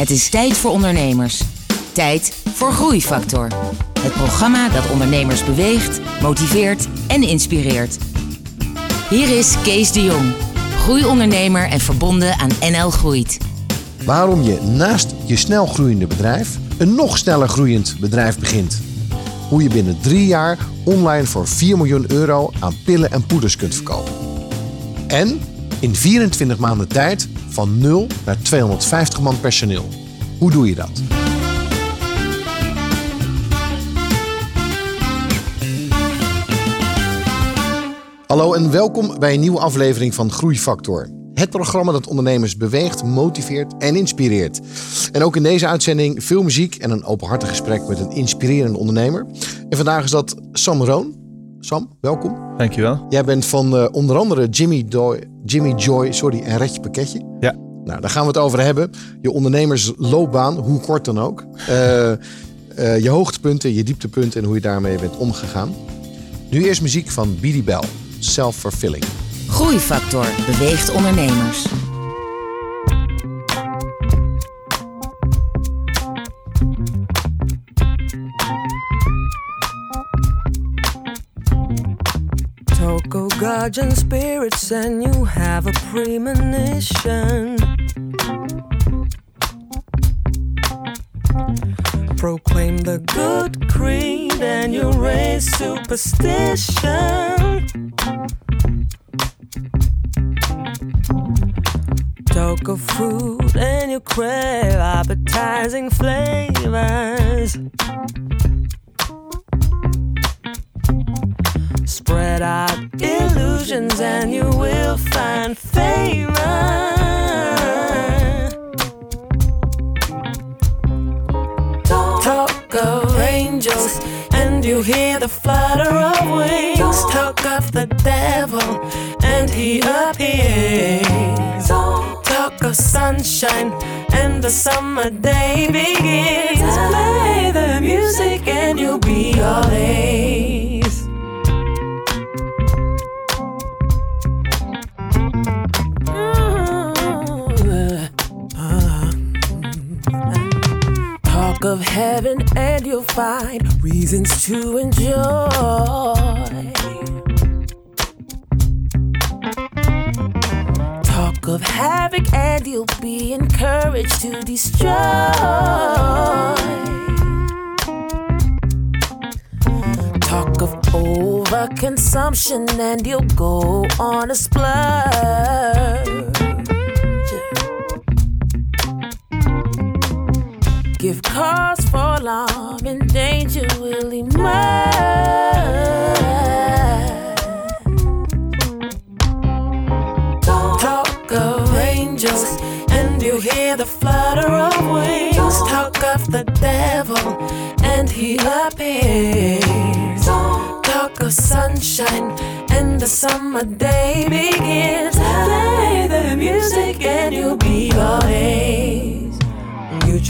Het is tijd voor ondernemers. Tijd voor Groeifactor. Het programma dat ondernemers beweegt, motiveert en inspireert. Hier is Kees de Jong, groeiondernemer en verbonden aan NL Groeit. Waarom je naast je snel groeiende bedrijf een nog sneller groeiend bedrijf begint. Hoe je binnen drie jaar online voor 4 miljoen euro aan pillen en poeders kunt verkopen. En in 24 maanden tijd van 0 naar 250 man personeel. Hoe doe je dat? Hallo en welkom bij een nieuwe aflevering van Groeifactor. Het programma dat ondernemers beweegt, motiveert en inspireert. En ook in deze uitzending veel muziek en een openhartig gesprek met een inspirerende ondernemer. En vandaag is dat Sam Roon. Sam, welkom. Dankjewel. Jij bent van uh, onder andere Jimmy, Doy, Jimmy Joy sorry, en Redje Pakketje. Ja. Nou, daar gaan we het over hebben. Je ondernemersloopbaan, hoe kort dan ook. Uh, uh, je hoogtepunten, je dieptepunten en hoe je daarmee bent omgegaan. Nu eerst muziek van Bell, Self-Fulfilling. Groeifactor beweegt ondernemers. Guardian spirits and you have a premonition. Proclaim the good creed and you raise superstition. Talk of food and you crave appetizing flavors. Spread out illusions and you will find favor. Talk of angels and you hear the flutter of wings. Talk of the devil and he appears. Talk of sunshine and the summer day begins. Play the music and you'll be all A's. Of heaven and you'll find reasons to enjoy. Talk of havoc and you'll be encouraged to destroy. Talk of overconsumption and you'll go on a splurge. Give cause for alarm and danger will emerge. Talk of angels and you hear the flutter of wings. Talk of the devil and he appears. Talk of sunshine and the summer day begins. Play the music and you'll be all.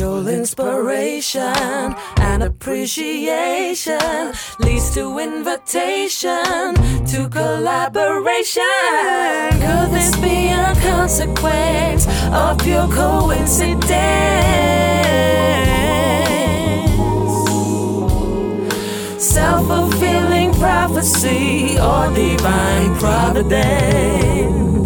Inspiration and appreciation leads to invitation to collaboration. Could this be a consequence of pure coincidence? Self fulfilling prophecy or divine providence?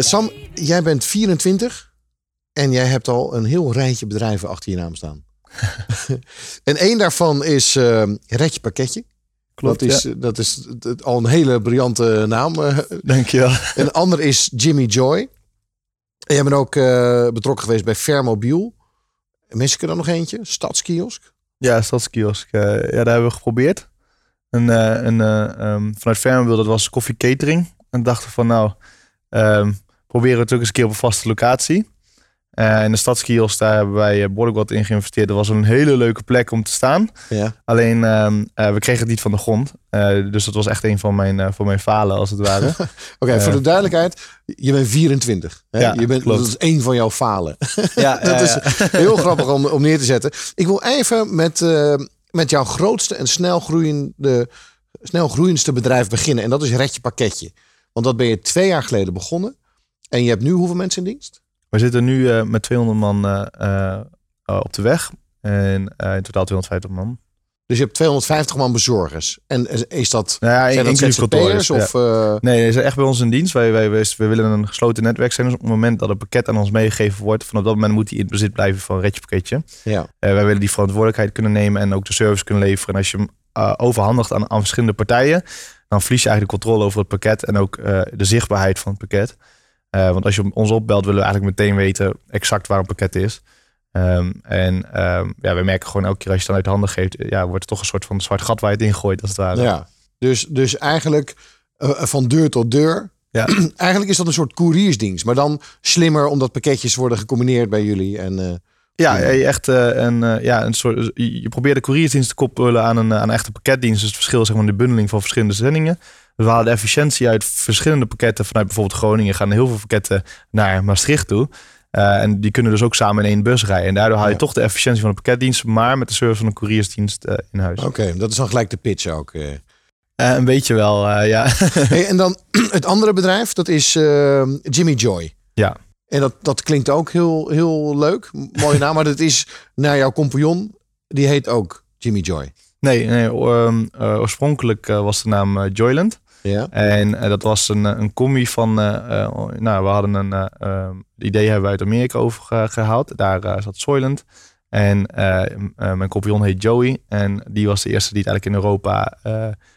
Sam, jij bent 24 en jij hebt al een heel rijtje bedrijven achter je naam staan. en één daarvan is uh, Redje Pakketje. Klopt, dat is, ja. dat is al een hele briljante naam. eh. Dankjewel. En een ander is Jimmy Joy. En jij bent ook eh, betrokken geweest bij Fermobiel. Mis ik er dan nog eentje? Stadskiosk. Ja, stadskiosk. Eh, ja, daar hebben we geprobeerd. Een, eh, een, eh, ehm, vanuit Fermwil, dat was koffie catering. En dachten van nou, ehm, proberen we het ook eens een keer op een vaste locatie. Eh in de stadskiosk, daar hebben wij eh, behoorlijk wat in geïnvesteerd. Dat was een hele leuke plek om te staan. Ja. Alleen, ehm, eh, we kregen het niet van de grond. Dus dat was echt een van mijn, van mijn falen, als het ware. Oké, voor de duidelijkheid. Je bent 24. Hè? Ja, je bent, klopt. dat is één van jouw falen. ja, dat is heel grappig om, om neer te zetten. Ik wil even met, met jouw grootste en snel, groeiende, snel groeiendste bedrijf beginnen. En dat is Redje Pakketje. Want dat ben je twee jaar geleden begonnen. En je hebt nu hoeveel mensen in dienst? We zitten nu eh, met 200 man eh, eh, op de weg. En in totaal 250 man. Dus je hebt 250 man bezorgers. En is dat, Nou ja, zijn dat ZZP'ers? ja. Of, eh, Nee, ze zijn echt bij ons in dienst. Wij, wij, willen een gesloten netwerk zijn. Dus op het moment dat een pakket aan ons meegegeven wordt, vanaf dat moment moet die in het bezit blijven van Redje Pakketje. ja. Wij willen die verantwoordelijkheid kunnen nemen en ook de service kunnen leveren. En als je hem overhandigt aan, aan verschillende partijen, dan verlies je eigenlijk de controle over het pakket en ook de zichtbaarheid van het pakket. Eh, want als je ons opbelt, willen we eigenlijk meteen weten exact waar een pakket is. Ehm, en ehm, ja, we merken gewoon elke keer als je het dan uit de handen geeft, ja, wordt het toch een soort van zwart gat waar je het ingooit als het ware. ja. Dus, dus eigenlijk eh, van deur tot deur. Ja. eigenlijk is dat een soort couriersdienst. Maar dan slimmer omdat pakketjes worden gecombineerd bij jullie. En, eh, Ja, je echt eh, een, eh, ja, een soort. Je probeert de couriersdienst te koppelen aan een, eh, aan een echte pakketdienst. Dus het verschil zeg maar de bundeling van verschillende zendingen. Dus we halen de efficiëntie uit verschillende pakketten vanuit bijvoorbeeld Groningen. Gaan heel veel pakketten naar Maastricht toe. Eh, en die kunnen dus ook samen in één bus rijden. En daardoor haal je Ja. toch de efficiëntie van de pakketdienst, maar met de service van een couriersdienst eh, in huis. Oké, dat is dan gelijk de pitch ook. eh. Een beetje wel, ja. Hey, en dan het andere bedrijf, dat is Jimmy Joy. Ja. En dat, dat klinkt ook heel, heel leuk. Mooie naam, maar dat is naar jouw compagnon. Die heet ook Jimmy Joy. nee, nee ehm, eh, oorspronkelijk was de naam Joyland. Ja. En eh, dat was een, eh, een combi van, eh, nou, we hadden een eh, ehm, idee hebben we uit Amerika overgehaald. Daar zat Soylent. En mijn compagnon heet Joey. En die was de eerste die het eigenlijk in Europa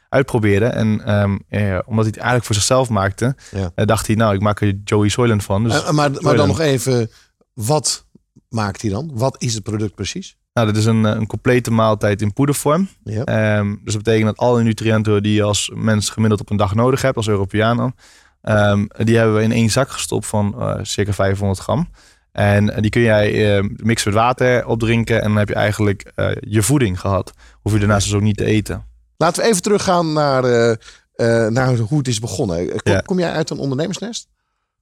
uitprobeerde. En ehm, eh, omdat hij het eigenlijk voor zichzelf maakte, Ja. dacht hij, nou, ik maak er Joey Soylent van. Dus, maar, maar dan nog even, wat maakt hij dan? Wat is het product precies? Nou, dit is een, eh, een complete maaltijd in poedervorm. Ja. Ehm, dus dat betekent dat alle nutriënten die je als mens gemiddeld op een dag nodig hebt, als Europeaan dan, ehm, die hebben we in één zak gestopt van eh, circa 500 gram. En eh, die kun jij eh, mixen met water opdrinken en dan heb je eigenlijk je voeding gehad. Hoef je daarnaast dus ook niet te eten. Laten we even teruggaan naar, naar hoe het is begonnen. Kom, Ja. kom jij uit een ondernemersnest?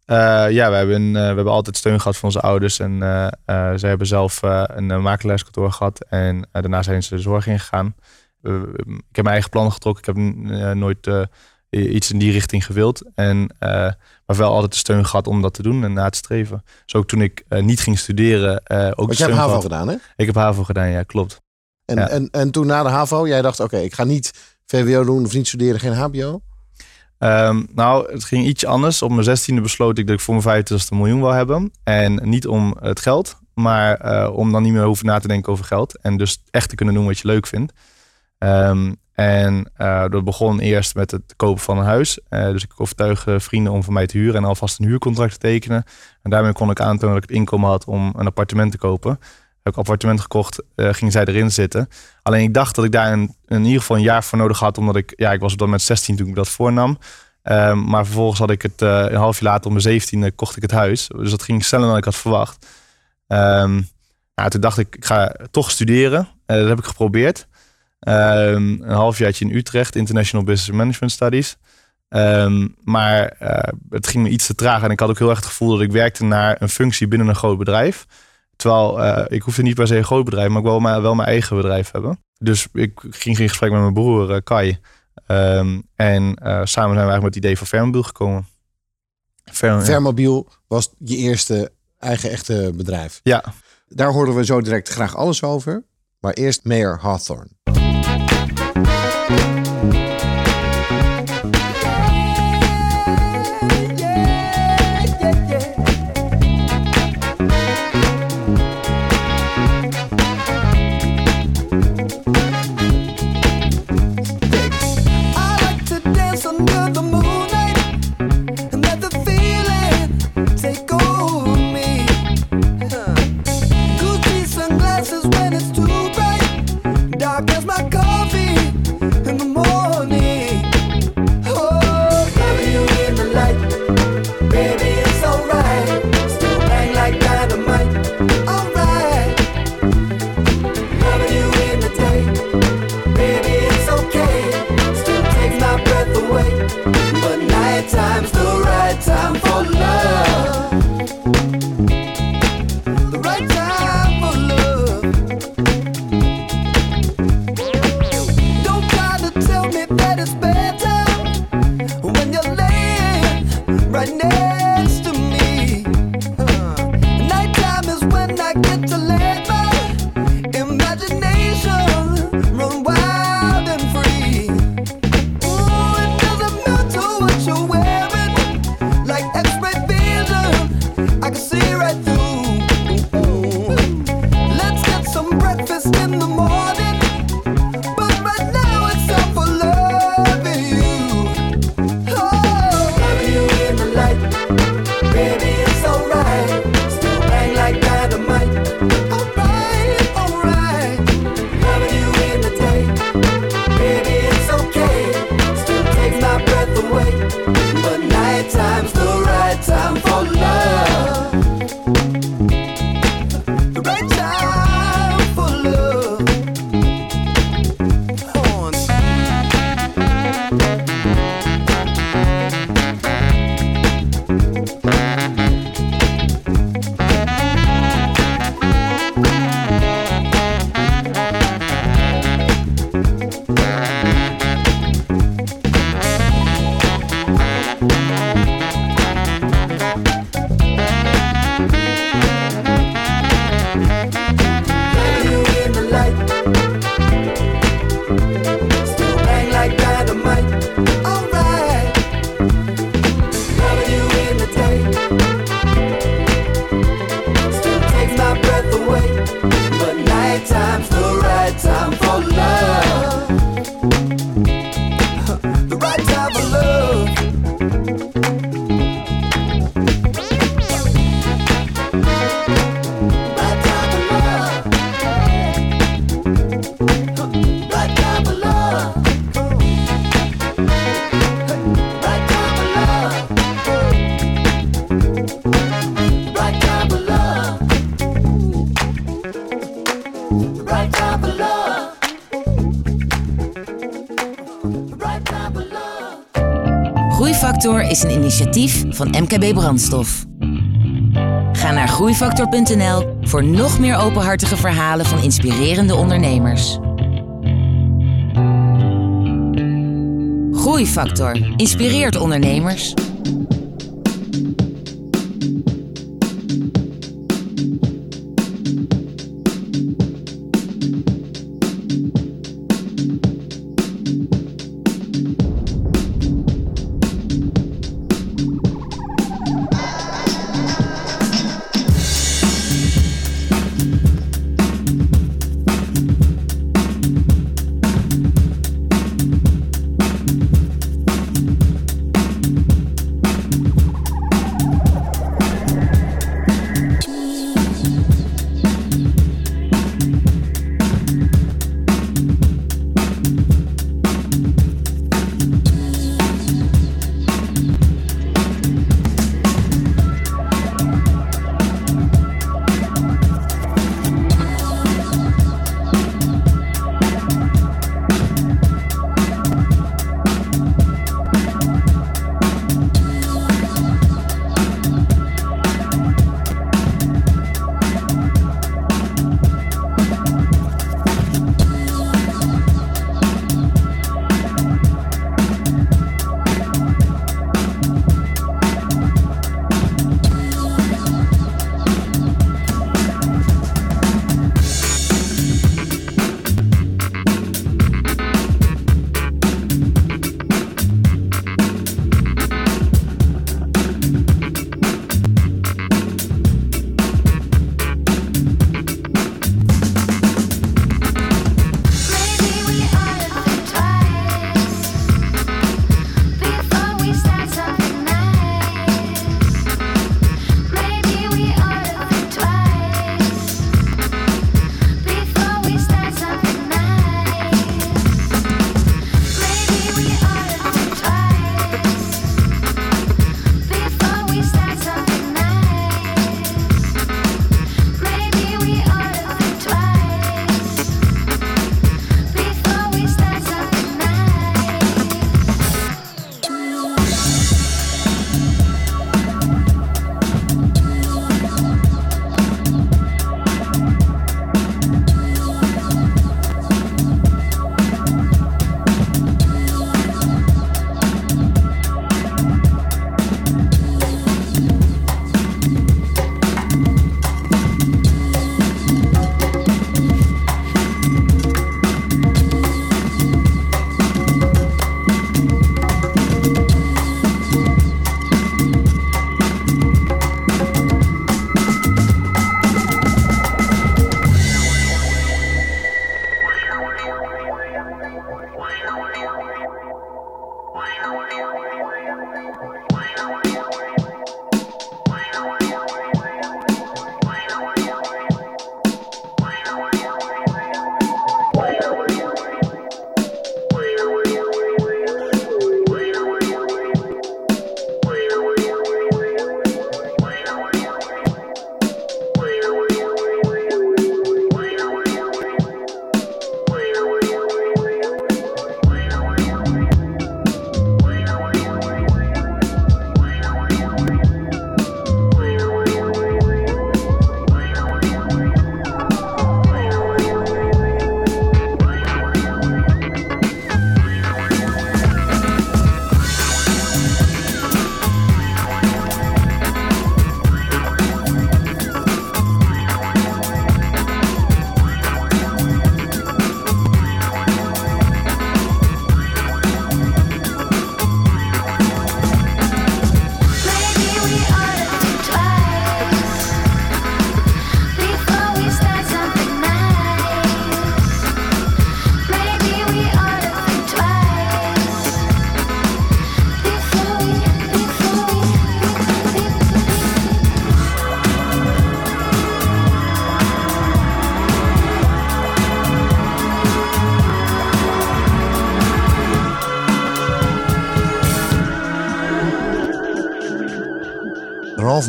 Eh, ja, we hebben, eh, we hebben altijd steun gehad van onze ouders. En eh zij hebben zelf een uh, makelaarskantoor gehad. En daarna zijn ze de zorg ingegaan. Ik heb mijn eigen plannen getrokken. Ik heb nooit iets in die richting gewild. En, maar wel altijd de steun gehad om dat te doen en na te streven. Dus ook toen ik niet ging studeren, eh, ook Want jij hebt HAVO gehad. gedaan, hè? Ik heb HAVO gedaan, ja, klopt. En, Ja. en, en toen na de HAVO, jij dacht, oké, ik ga niet VWO doen of niet studeren, geen HBO. Ehm, nou, het ging iets anders. Op mijn zestiende besloot ik dat ik voor mijn vijftigste een miljoen wil hebben. En niet om het geld, maar eh, om dan niet meer hoeven na te denken over geld. En dus echt te kunnen doen wat je leuk vindt. Ehm, en eh, dat begon eerst met het kopen van een huis. Eh, dus ik overtuigde vrienden om voor mij te huren en alvast een huurcontract te tekenen. En daarmee kon ik aantonen dat ik het inkomen had om een appartement te kopen. Een appartement gekocht, eh ging zij erin zitten. Alleen ik dacht dat ik daar een, in ieder geval een jaar voor nodig had. Omdat ik, ja, ik was op dat moment 16 toen ik dat voornam. Ehm, maar vervolgens had ik het eh, een half jaar later, om mijn 17e, kocht ik het huis. Dus dat ging sneller dan ik had verwacht. Ehm, nou, toen dacht ik, ik ga toch studeren. Eh, dat heb ik geprobeerd. Ehm, een halfjaartje in Utrecht, International Business Management Studies. Maar het ging me iets te traag. En ik had ook heel erg het gevoel dat ik werkte naar een functie binnen een groot bedrijf. Terwijl eh, ik hoefde niet per se een groot bedrijf, maar ik wil maar, wel mijn eigen bedrijf hebben. Dus ik ging in gesprek met mijn broer eh, Kai. Ehm, en eh, samen zijn we eigenlijk met het idee van Fermobiel gekomen. Ja. Vermobiel was je eerste eigen echte bedrijf. Ja, Daar horen we zo direct graag alles over. Maar eerst Mayor Hawthorne. initiatief van MKB Brandstof. Ga naar groeifactor.nl voor nog meer openhartige verhalen van inspirerende ondernemers. Groeifactor inspireert ondernemers.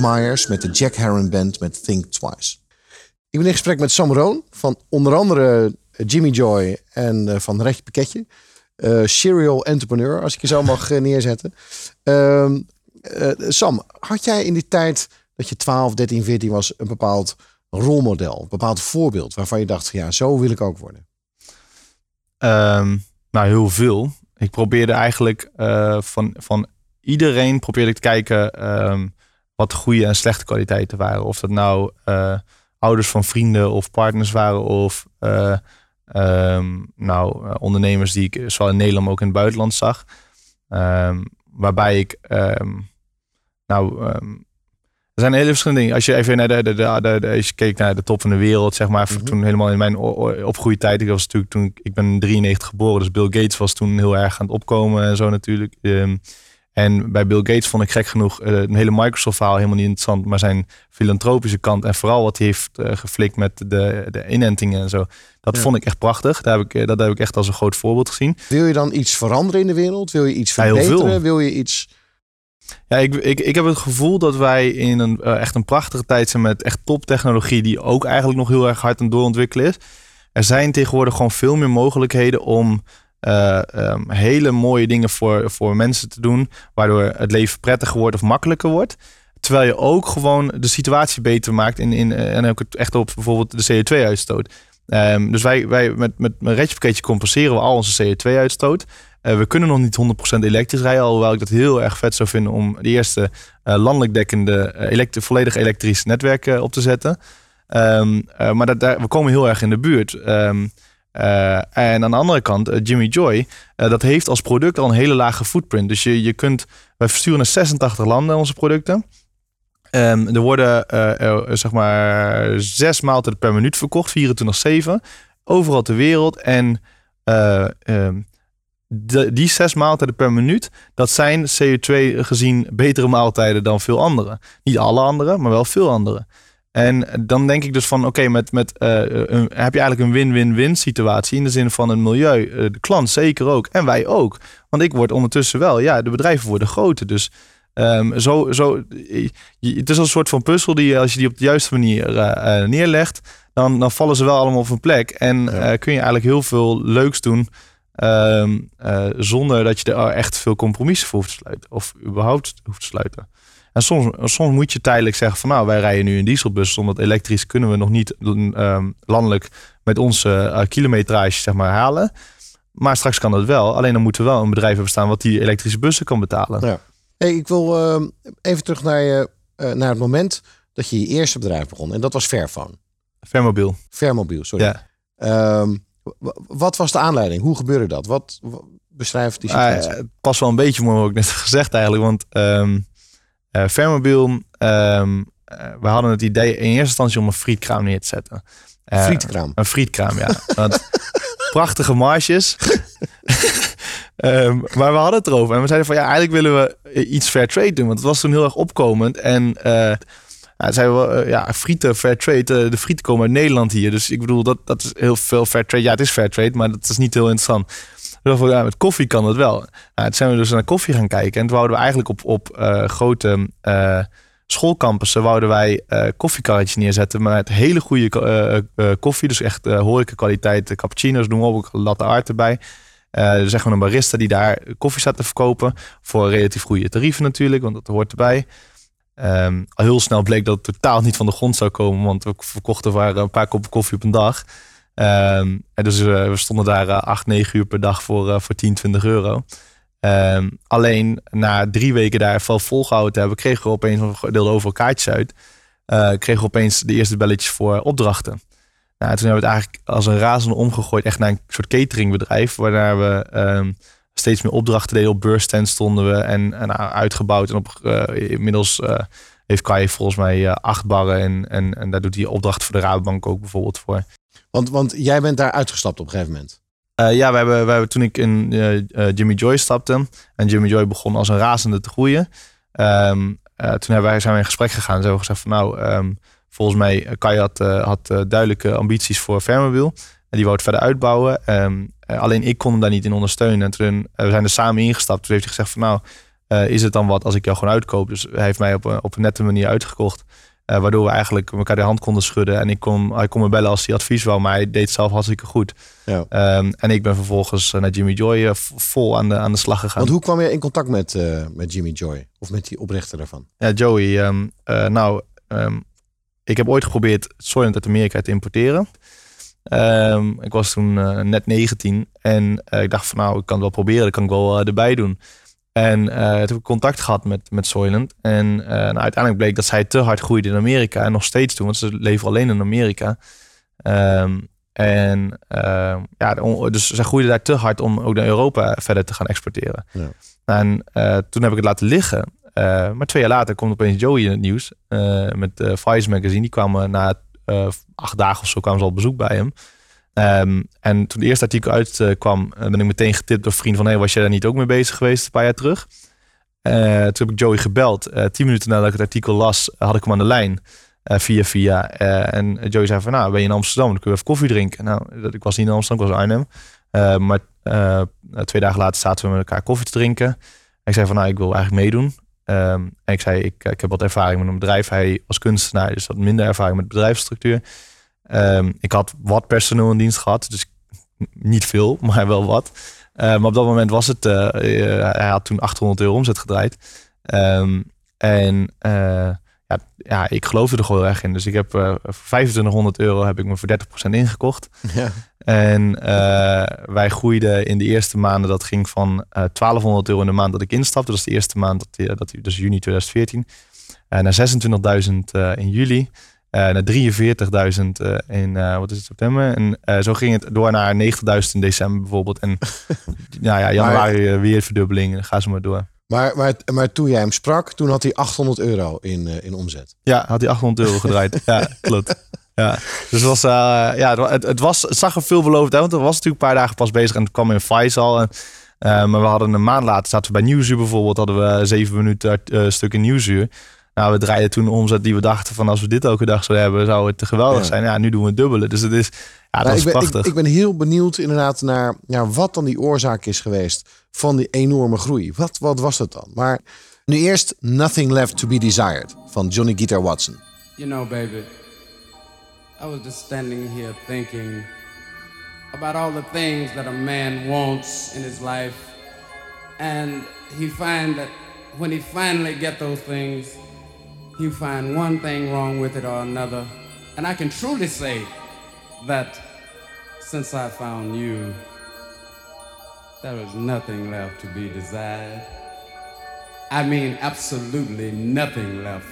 Myers met de Jack Herron Band met Think Twice. Ik ben in gesprek met Sam Roon van onder andere Jimmy Joy en uh, van Rechtje Pakketje. Uh, serial entrepreneur, als ik je zo mag uh, neerzetten. Uh, Sam, had jij in die tijd dat je 12, 13, 14 was een bepaald rolmodel, een bepaald voorbeeld waarvan je dacht, ja, zo wil ik ook worden? Um, nou, heel veel. Ik probeerde eigenlijk van, van iedereen probeerde ik te kijken um, wat de goede en slechte kwaliteiten waren. Of dat nou ouders van vrienden of partners waren of Um, nou, eh, ondernemers die ik zowel in Nederland maar ook in het buitenland zag. Um, waarbij ik, um, nou, er zijn hele verschillende dingen. Als je even naar de, de, de, de, als je keek naar de top van de wereld, zeg maar, mm toen helemaal in mijn opgroeitijd. Ik was natuurlijk toen, ik ben 93 geboren, dus Bill Gates was toen heel erg aan het opkomen en zo natuurlijk. En bij Bill Gates vond ik gek genoeg uh, een hele Microsoft-verhaal helemaal niet interessant, maar zijn filantropische kant en vooral wat hij heeft uh, geflikt met de, de inentingen en zo. Dat vond ik echt prachtig. Daar heb ik, eh, dat heb ik echt als een groot voorbeeld gezien. Wil je dan iets veranderen in de wereld? Wil je iets verbeteren? Ja, Wil je iets... Ja, ik, ik, ik heb het gevoel dat wij in een echt een prachtige tijd zijn met echt toptechnologie die ook eigenlijk nog heel erg hard aan doorontwikkelen is. Er zijn tegenwoordig gewoon veel meer mogelijkheden om uh, um, hele mooie dingen voor, voor mensen te doen. Waardoor het leven prettiger wordt of makkelijker wordt. Terwijl je ook gewoon de situatie beter maakt. In, in, eh, en ook echt op bijvoorbeeld de CO2-uitstoot. Um, ehm, dus wij, wij met, met een redje compenseren we al onze CO2-uitstoot. Uh, we kunnen nog niet 100% elektrisch rijden, alhoewel ik dat heel erg vet zou vinden om de eerste landelijk dekkende volledig elektrisch netwerk op te zetten. Um, maar dat, daar, we komen heel erg in de buurt. En aan de andere kant, uh, Jimmy Joy, uh, dat heeft als product al een hele lage footprint. Dus je, je kunt, wij versturen naar 86 landen onze producten. Um, er worden zeg maar zes maaltijden per minuut verkocht, 24-7, overal ter wereld. En de, die zes maaltijden per minuut, dat zijn CO2 gezien betere maaltijden dan veel andere. Niet alle andere, maar wel veel andere. En dan denk ik dus van, oké, met, met, uh, heb je eigenlijk een win-win-win situatie in de zin van het milieu, uh, de klant zeker ook en wij ook. Want ik word ondertussen wel, ja, de bedrijven worden groter. Dus um, zo, zo, het is een soort van puzzel die als je die op de juiste manier uh, neerlegt, dan, dan vallen ze wel allemaal op hun plek. En ja. kun je eigenlijk heel veel leuks doen. Um, zonder dat je er echt veel compromissen voor hoeft te sluiten. Of überhaupt hoeft te sluiten. En soms, soms moet je tijdelijk zeggen van nou, wij rijden nu een dieselbus, omdat elektrisch kunnen we nog niet um, landelijk met onze uh, kilometrage zeg maar halen. Maar straks kan dat wel. Alleen dan moeten we wel een bedrijf hebben staan wat die elektrische bussen kan betalen. Ja. Hey, ik wil uh, even terug naar, je, uh, naar het moment dat je je eerste bedrijf begon. En dat was Fairphone. Fairmobiel. Fairmobiel, sorry. Ja. Um, wat was de aanleiding? Hoe gebeurde dat? Wat, beschrijft die situatie? Uh, het past wel een beetje mooi wat ik net gezegd eigenlijk. Want um, uh, um, we hadden het idee in eerste instantie om een frietkraam neer te zetten. Uh, frietkraam? Een frietkraam, ja. Want prachtige marges. um, maar we hadden het erover. En we zeiden van ja, eigenlijk willen we iets fair trade doen. Want het was toen heel erg opkomend. En uh, ja, zeiden we, ja, frieten, fair trade. de frieten komen uit Nederland hier. Dus ik bedoel, dat, dat is heel veel fair trade. Ja, het is fair trade, maar dat is niet heel interessant. Dus ja, met koffie kan dat wel. Nou, toen zijn we dus naar koffie gaan kijken. En toen wouden we eigenlijk op, op uh, grote uh, schoolcampussen wij uh, koffiekarretjes neerzetten met hele goede koffie. Dus echt horeca kwaliteit, cappuccino's, doen we ook latte art erbij. dus echt een barista die daar koffie staat te verkopen. Voor relatief goede tarieven natuurlijk, want dat hoort erbij. Um, al heel snel bleek dat het totaal niet van de grond zou komen, want we verkochten waren een paar koppen koffie op een dag. Um, en dus uh, we stonden daar uh, 8, 9 uur per dag voor, uh, voor 10, 20 euro. Um, alleen na drie weken daar vol volgehouden te hebben, kregen we opeens, we deelden overal kaartjes uit, kregen we opeens de eerste belletjes voor opdrachten. Nou, toen hebben we het eigenlijk als een razende omgegooid, echt naar een soort cateringbedrijf, waarna we um, steeds meer opdrachten deden. Op beursstand stonden we en, en uitgebouwd. En op, inmiddels heeft Kai volgens mij acht barren en, en, en daar doet hij opdrachten voor de Rabobank ook bijvoorbeeld voor. Want, want jij bent daar uitgestapt op een gegeven moment. Uh, ja, we hebben, we hebben, toen ik in uh, uh, Jimmy Joy stapte en Jimmy Joy begon als een razende te groeien. Um, toen hebben wij, zijn we in gesprek gegaan en zo gezegd van nou, um, volgens mij Kai had, had duidelijke ambities voor Fairmobile. En die wou het verder uitbouwen. Um, alleen ik kon hem daar niet in ondersteunen. En toen, we zijn er samen ingestapt. Toen heeft hij gezegd van nou, eh, is het dan wat als ik jou gewoon uitkoop? Dus hij heeft mij op, op een nette manier uitgekocht. Eh, waardoor we eigenlijk elkaar de hand konden schudden. En ik kon, hij kon me bellen als hij advies wou, maar hij deed zelf hartstikke goed. Ja. Ehm, en ik ben vervolgens eh, naar Jimmy Joy eh, vol aan de, aan de slag gegaan. Want hoe kwam je in contact met, met Jimmy Joy? Of met die oprichter daarvan? Ja, Joey. ehm, eh, nou, ehm, ik heb ooit geprobeerd Soylent uit Amerika te importeren. Ik was toen net 19 en ik dacht van nou, ik kan het wel proberen, dat kan ik wel erbij doen. En eh, toen heb ik contact gehad met, met Soylent. En eh, nou, uiteindelijk bleek dat zij te hard groeide in Amerika en nog steeds doen, want ze leven alleen in Amerika. Ehm, en ehm, ja, dus zij groeide daar te hard om ook naar Europa verder te gaan exporteren. Ja. En eh, toen heb ik het laten liggen. Maar twee jaar later komt opeens Joey in het nieuws. met Vice Magazine. Die kwamen na acht dagen of zo kwamen ze al op bezoek bij hem. Ehm, en toen de eerste artikel uitkwam, eh, ben ik meteen getipt door vriend van... Hey, was jij daar niet ook mee bezig geweest een paar jaar terug? Eh, toen heb ik Joey gebeld. Eh, tien minuten nadat ik het artikel las, had ik hem aan de lijn. via via. En Joey zei van, nou, ben je in Amsterdam? Dan kunnen we even koffie drinken. Nou, ik was niet in Amsterdam, ik was in Arnhem. Maar twee dagen later zaten we met elkaar koffie te drinken. Ik zei van, nou, ik wil eigenlijk meedoen. Ehm, en ik zei, ik, ik heb wat ervaring met een bedrijf. Hij was kunstenaar, dus had minder ervaring met bedrijfsstructuur. Ehm, ik had wat personeel in dienst gehad, dus niet veel, maar wel wat. Eh, maar op dat moment was het, eh, eh, hij had toen 800 euro omzet gedraaid. Ehm, en eh, ja, ja, ik geloofde er gewoon erg in. Dus ik heb eh, voor 2500 euro heb ik me voor 30% ingekocht. Ja. En wij groeiden in de eerste maanden, dat ging van eh 1200 euro in de maand dat ik instapte. Dat is de eerste maand, dat, dat, dus juni 2014. eh naar 26.000 eh, in juli. Eh naar 43.000 eh, in, eh, wat is het, september. En zo ging het door naar 90.000 in december bijvoorbeeld. En nou ja, januari weer verdubbeling. Ga ze maar door. Maar, maar, maar toen jij hem sprak, toen had hij 800 euro in, in omzet. Ja, had hij 800 euro gedraaid. ja, klopt. Ja, dus het was, ja, het, het, was, het zag er veelbelovend uit. Want er was natuurlijk een paar dagen pas bezig en het kwam in Faisal. En, maar we hadden een maand later, zaten we bij Nieuwsuur bijvoorbeeld, hadden we zeven minuten eh, stuk in Nieuwsuur. Nou, we draaiden toen een omzet die we dachten van als we dit elke dag zouden hebben, zou het te geweldig Ja. zijn. Ja, nu doen we het dubbele. Dus het is, ja, dat Nou, is ik, ben, prachtig. ik, ik ben heel benieuwd inderdaad naar ja, wat dan die oorzaak is geweest van die enorme groei. Wat, wat was het dan? Maar nu eerst Nothing Left to be Desired van Johnny Guitar Watson. You know, baby, I was just standing here thinking about all the things that a man wants in his life. And he find that when he finally get those things, he find one thing wrong with it or another. And I can truly say that since I found you, there is nothing left to be desired. I mean, absolutely nothing left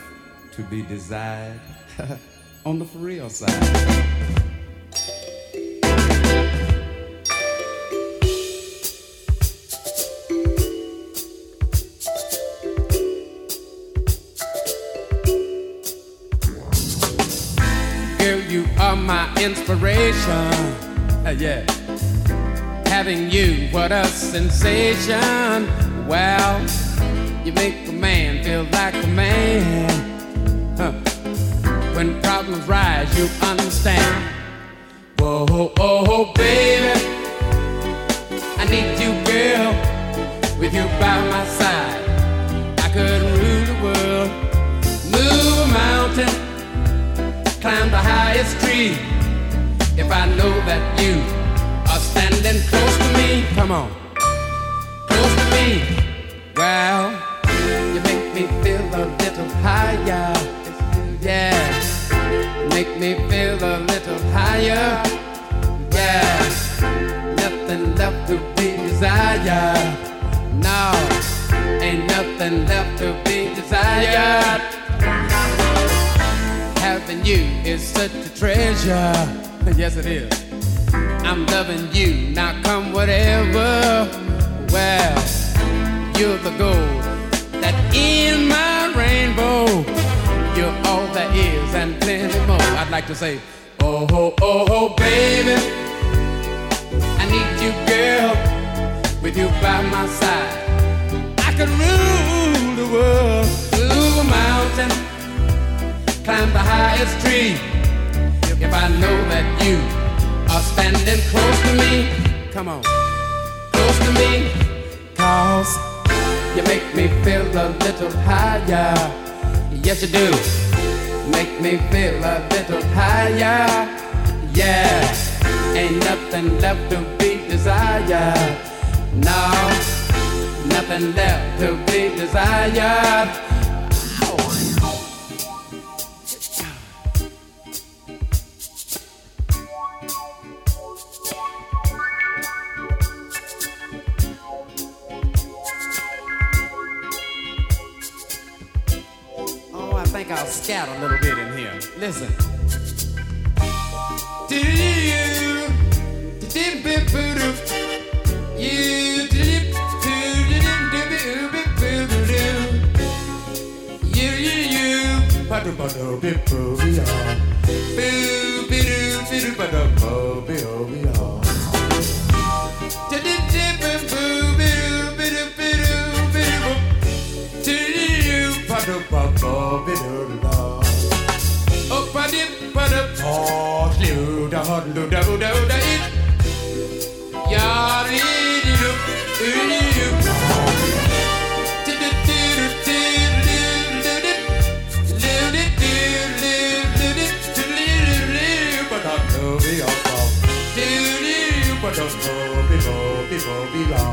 to be desired on the for real side. You are my inspiration. Uh, yeah. Having you, what a sensation. Well, you make a man feel like a man. Huh. When problems rise, you understand. Whoa, oh, oh, baby. I need you, girl. With you by my side, climb the highest tree. If I know that you are standing close to me, come on, close to me. Well, you make me feel a little higher. Yeah, make me feel a little higher. Yeah, nothing left to be desired. No, ain't nothing left to be desired. Having you is such a treasure. Yes, it is. I'm loving you. Now come whatever. Well, you're the gold that in my rainbow. You're all there is and plenty more. I'd like to say, oh, oh, oh, oh, baby. I need you, girl, with you by my side. I could rule the world, move a mountain, climb the highest tree. If I know that you are standing close to me, come on, close to me, cause You make me feel a little higher. Yes, you do. Make me feel a little higher. Yeah. Ain't nothing left to be desired. No. Nothing left to be desired. Think I'll scat a little bit in here. Listen. Do you, did bip boodoo, you did you Do do do do it Ja lidilup udilup Bobby,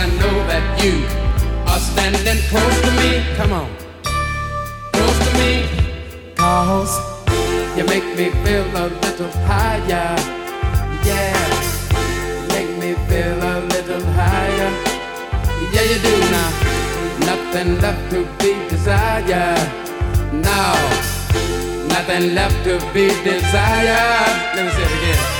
I know that you are standing close to me, come on, close to me, cause you make me feel a little higher, yeah make me feel a little higher. Yeah, you do now. Nothing left to be desired. No, nothing left to be desired. Let me say it again.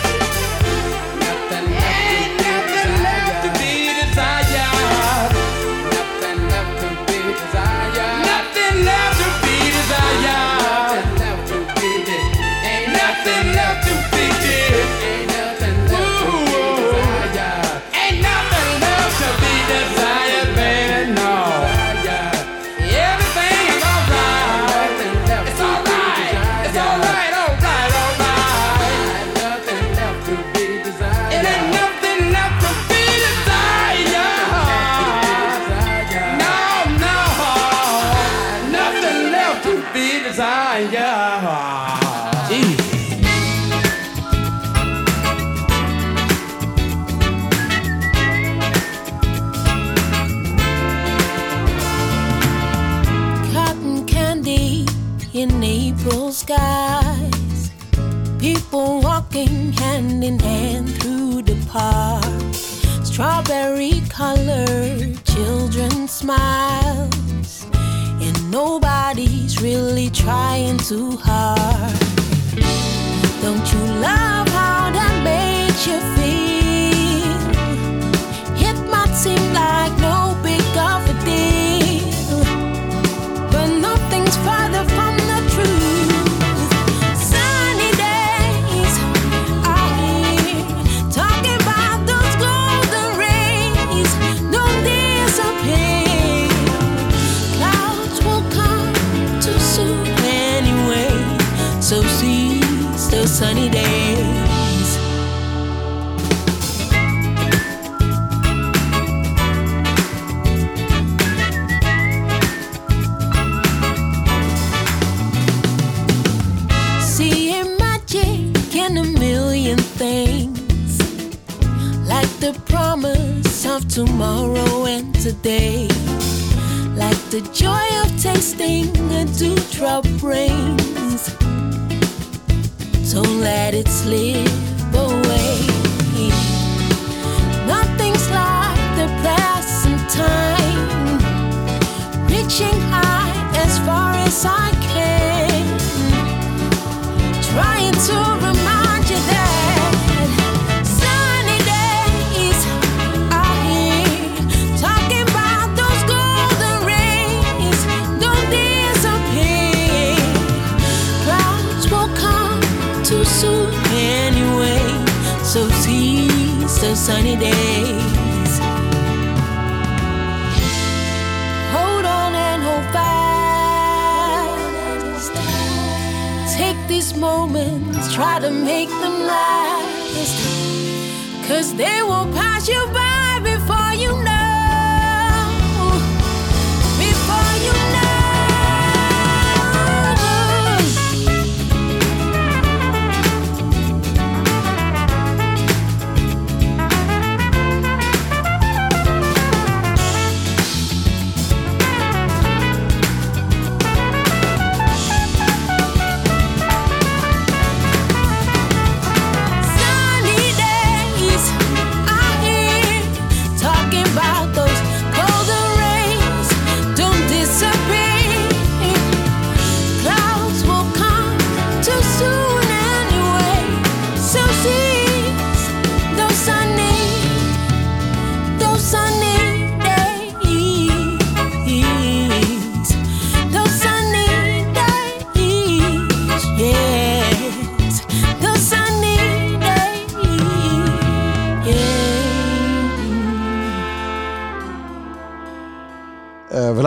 Smiles. And nobody's really trying too hard. Don't you love how that makes you feel? Tomorrow and today, like the joy of tasting a dewdrop brings. Don't let it slip away. Nothing's like the present time, reaching high as far as I can trying to remember still sunny days. Hold on and hold fast. Take these moments, try to make them last. Cause they will pass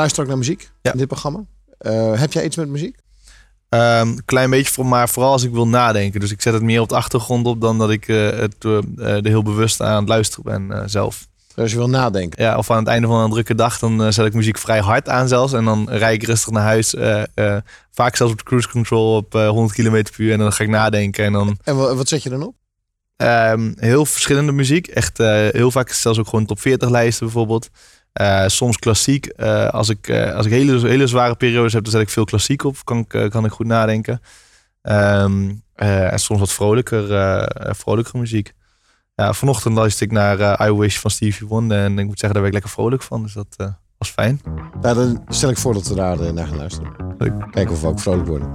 We luisteren ook naar muziek Ja. in dit programma. Eh, heb jij iets met muziek? Ehm klein beetje, voor, maar vooral als ik wil nadenken. Dus ik zet het meer op de achtergrond op dan dat ik eh, het er heel bewust aan het luisteren ben zelf. Dus als je wil nadenken. Ja, of aan het einde van een drukke dag, dan zet ik muziek vrij hard aan zelfs. En dan rijd ik rustig naar huis. vaak zelfs op de cruise control op eh, 100 km per uur. En dan ga ik nadenken. En dan En wa- wat zet je dan op? Ehm, heel verschillende muziek. Echt heel vaak zelfs ook gewoon top 40 lijsten bijvoorbeeld. Eh, soms klassiek. Eh, als ik, eh, als ik hele, hele zware periodes heb, dan zet ik veel klassiek op. Kan ik, kan ik goed nadenken. Ehm, eh, en soms wat vrolijker, vrolijker muziek. Ja, vanochtend luisterde ik naar I Wish van Stevie Wonder. En ik moet zeggen, daar werd ik lekker vrolijk van. Dus dat was fijn. Nou, dan stel ik voor dat we daar naar gaan luisteren. Leuk. Kijken of we ook vrolijk worden.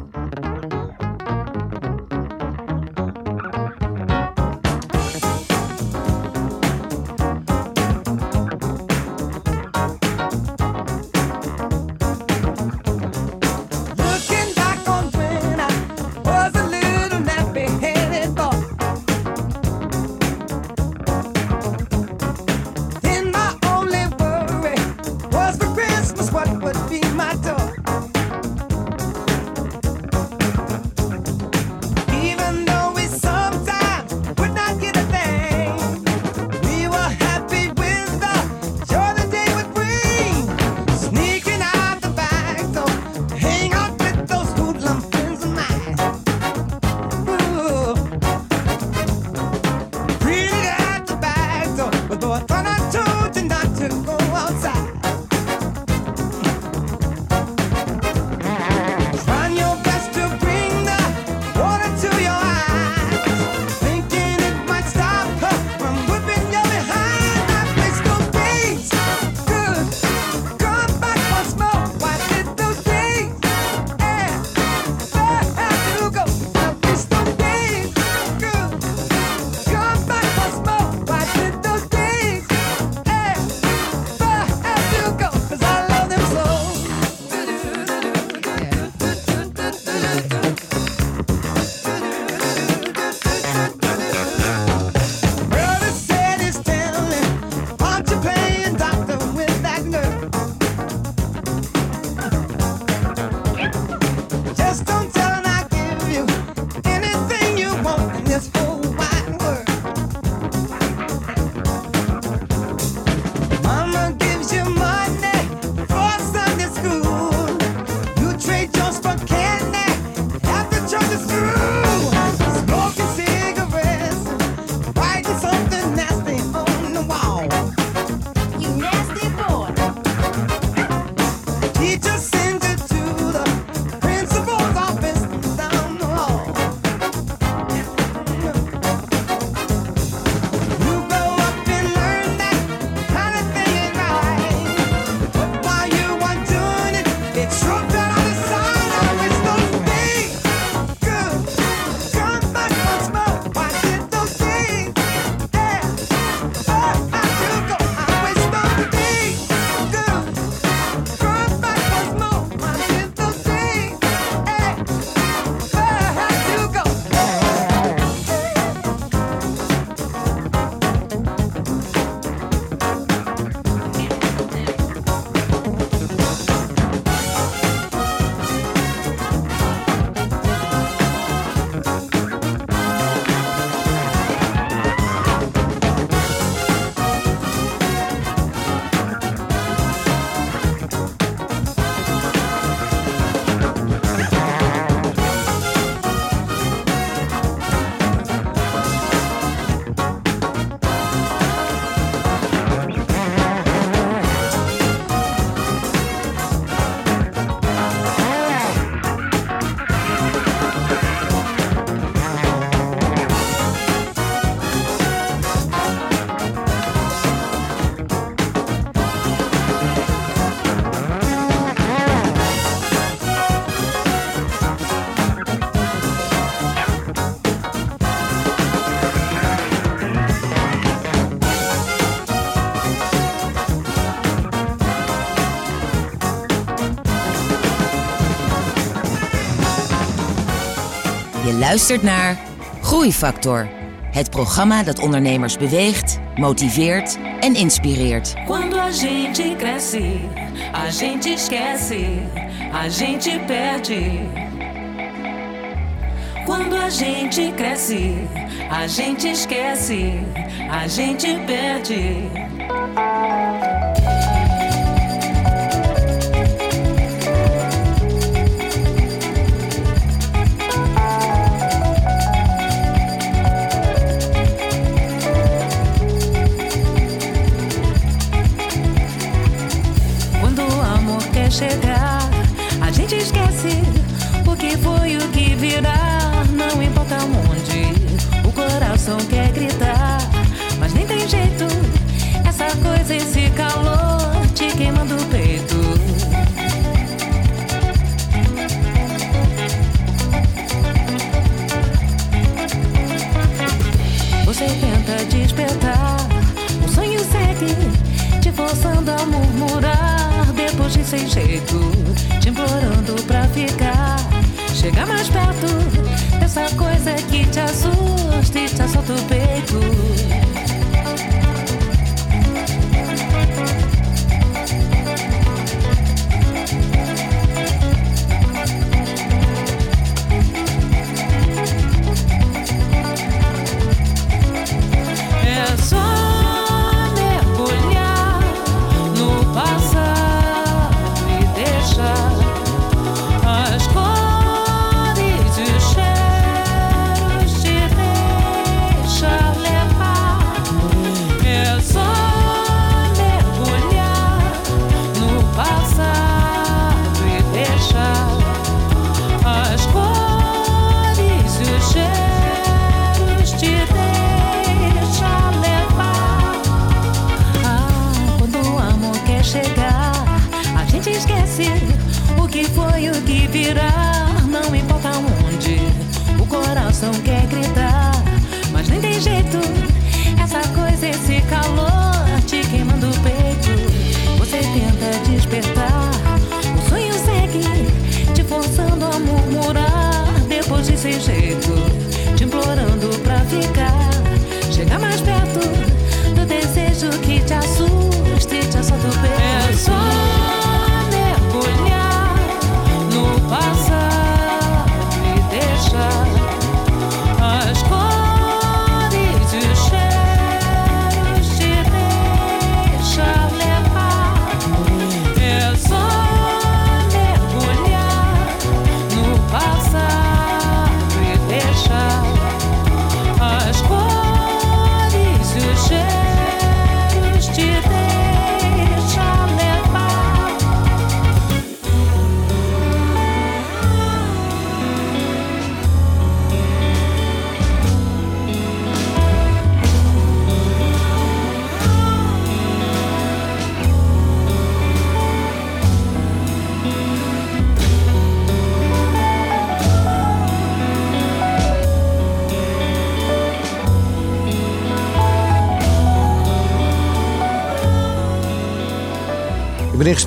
Luistert naar Groeifactor. Het programma dat ondernemers beweegt, motiveert en inspireert. Quando a gente cresce, a gente esquece, a gente perde. Quando a gente cresce, a gente esquece, a gente perde.